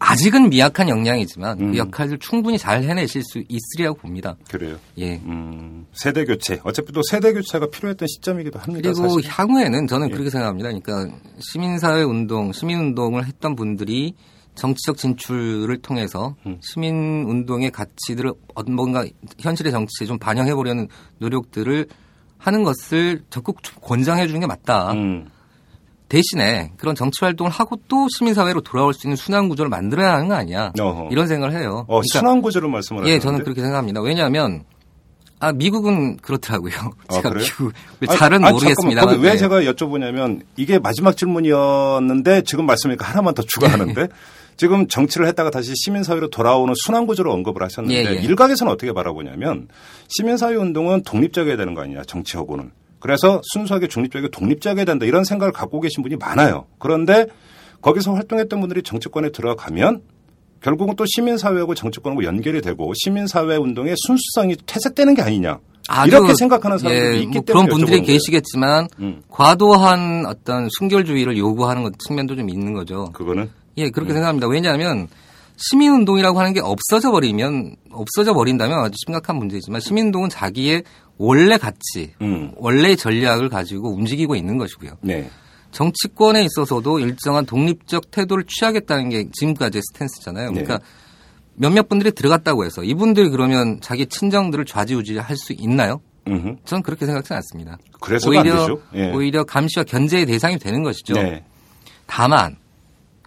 S6: 아직은 미약한 역량이지만
S2: 음.
S6: 그 역할을 충분히 잘 해내실 수 있으리라고 봅니다.
S2: 그래요.
S6: 예.
S2: 음, 세대 교체. 어차피 또 세대 교체가 필요했던 시점이기도 합니다.
S6: 그리고
S2: 사실.
S6: 향후에는 저는
S2: 예.
S6: 그렇게 생각합니다. 그러니까 시민사회 운동, 시민 운동을 했던 분들이 정치적 진출을 통해서
S2: 음.
S6: 시민 운동의 가치들을 어- 뭔가 현실의 정치에 좀 반영해 보려는 노력들을 하는 것을 적극 권장해 주는 게 맞다.
S2: 음,
S6: 대신에 그런 정치 활동을 하고 또 시민사회로 돌아올 수 있는 순환 구조를 만들어야 하는 거 아니야.
S2: 어허.
S6: 이런 생각을 해요.
S2: 어,
S6: 그러니까
S2: 순환 구조를 말씀을
S6: 예,
S2: 하셨는데.
S6: 저는 그렇게 생각합니다. 왜냐하면 아 미국은 그렇더라고요. [laughs]
S2: 아,
S6: 제가
S2: 그래요?
S6: 미국 잘은
S2: 아니,
S6: 모르겠습니다.
S2: 잠깐만. 왜 제가 여쭤보냐면 이게 마지막 질문이었는데 지금 말씀이니까 하나만 더 추가하는데 [laughs] 지금 정치를 했다가 다시 시민사회로 돌아오는 순환 구조를 언급을 하셨는데
S6: 예, 예.
S2: 일각에서는 어떻게 바라보냐면 시민사회 운동은 독립적이어야 되는 거 아니냐 정치하고는 그래서 순수하게 중립적이고 독립적이어야 된다 이런 생각을 갖고 계신 분이 많아요. 그런데 거기서 활동했던 분들이 정치권에 들어가면 결국은 또 시민사회하고 정치권하고 연결이 되고 시민사회 운동의 순수성이 퇴색되는 게 아니냐 이렇게 생각하는 사람들이
S6: 예,
S2: 있기
S6: 뭐
S2: 때문에
S6: 그런 분들이. 계시겠지만
S2: 음.
S6: 과도한 어떤 순결주의를 요구하는 것 측면도 좀 있는 거죠.
S2: 그거는
S6: 예,
S2: 음.
S6: 그렇게 생각합니다. 왜냐하면 시민운동이라고 하는 게 없어져 버리면 없어져 버린다면 아주 심각한 문제지만 시민운동은 자기의 원래 가치,
S2: 음.
S6: 원래의 전략을 가지고 움직이고 있는 것이고요.
S2: 네.
S6: 정치권에 있어서도 일정한 독립적 태도를 취하겠다는 게 지금까지의 스탠스잖아요.
S2: 네.
S6: 그러니까 몇몇 분들이 들어갔다고 해서 이분들이 그러면 자기 친정들을 좌지우지할 수 있나요?
S2: 음흠.
S6: 저는 그렇게 생각하지 않습니다.
S2: 그래서가 안
S6: 오히려.
S2: 예.
S6: 오히려 감시와 견제의 대상이 되는 것이죠.
S2: 네.
S6: 다만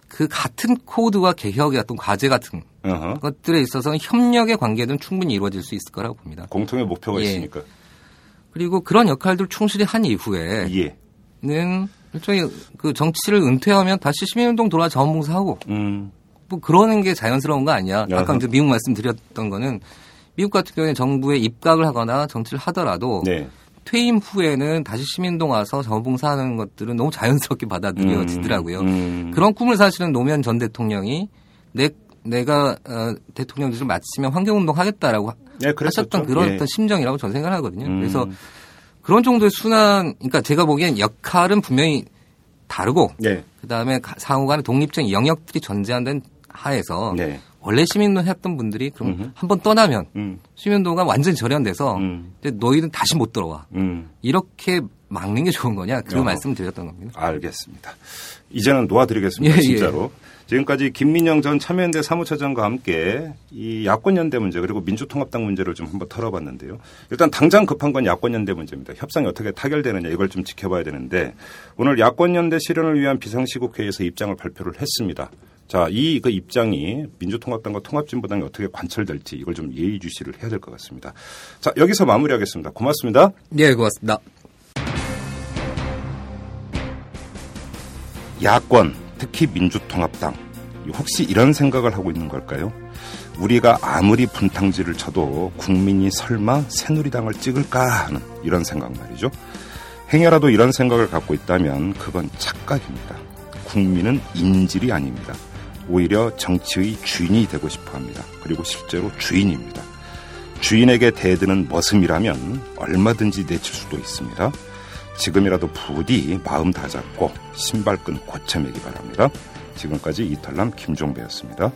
S6: 그 같은 코드와 개혁의 어떤 과제 같은
S2: 어허.
S6: 것들에 있어서는 협력의 관계는 충분히 이루어질 수 있을 거라고 봅니다.
S2: 공통의 목표가
S6: 예.
S2: 있으니까.
S6: 그리고 그런 역할들을 충실히 한 이후에는
S2: 예.
S6: 일종의 그 정치를 은퇴하면 다시 시민운동 돌아 자원봉사하고
S2: 음.
S6: 뭐 그러는 게 자연스러운 거 아니야. 아까
S2: 아하.
S6: 이제 미국 말씀드렸던 거는 미국 같은 경우에 정부에 입각을 하거나 정치를 하더라도
S2: 네.
S6: 퇴임 후에는 다시 시민동 와서 자원봉사하는 것들은 너무 자연스럽게 받아들여지더라고요.
S2: 음.
S6: 그런 꿈을 사실은 노무현 전 대통령이 내 내가 어, 대통령직을 마치면 환경운동 하겠다라고
S2: 예, 그랬었죠.
S6: 하셨던 그런
S2: 예.
S6: 어떤 심정이라고 저는 생각하거든요.
S2: 음.
S6: 그래서 그런 정도의 순환, 그러니까 제가 보기엔 역할은 분명히 다르고
S2: 네.
S6: 그다음에 가- 상호간의 독립적인 영역들이 존재한다는 하에서
S2: 네.
S6: 원래 시민運동 했던 분들이 그럼. 한 번 떠나면
S2: 음.
S6: 시민운동가 완전히 절연돼서
S2: 음.
S6: 이제 너희는 다시 못 들어와.
S2: 음.
S6: 이렇게 막는 게 좋은 거냐 그
S2: 어허.
S6: 말씀 드렸던 겁니다.
S2: 알겠습니다. 이제는 놓아드리겠습니다.
S6: 예, 예.
S2: 진짜로. 지금까지 김민영 전 참여연대 사무처장과 함께 이 야권연대 문제 그리고 민주통합당 문제를 좀 한번 털어봤는데요. 일단 당장 급한 건 야권연대 문제입니다. 협상이 어떻게 타결되느냐 이걸 좀 지켜봐야 되는데 오늘 야권연대 실현을 위한 비상시국회의에서 입장을 발표를 했습니다. 자, 이 그 입장이 민주통합당과 통합진보당이 어떻게 관철될지 이걸 좀 예의주시를 해야 될 것 같습니다. 자, 여기서 마무리하겠습니다. 고맙습니다.
S6: 네, 고맙습니다.
S2: 야권, 특히 민주통합당, 혹시 이런 생각을 하고 있는 걸까요? 우리가 아무리 분탕질을 쳐도 국민이 설마 새누리당을 찍을까 하는 이런 생각 말이죠. 행여라도 이런 생각을 갖고 있다면 그건 착각입니다. 국민은 인질이 아닙니다. 오히려 정치의 주인이 되고 싶어 합니다. 그리고 실제로 주인입니다. 주인에게 대드는 머슴이라면 얼마든지 내칠 수도 있습니다. 지금이라도 부디 마음 다잡고 신발끈 고쳐매기 바랍니다. 지금까지 이탈남 김종배였습니다.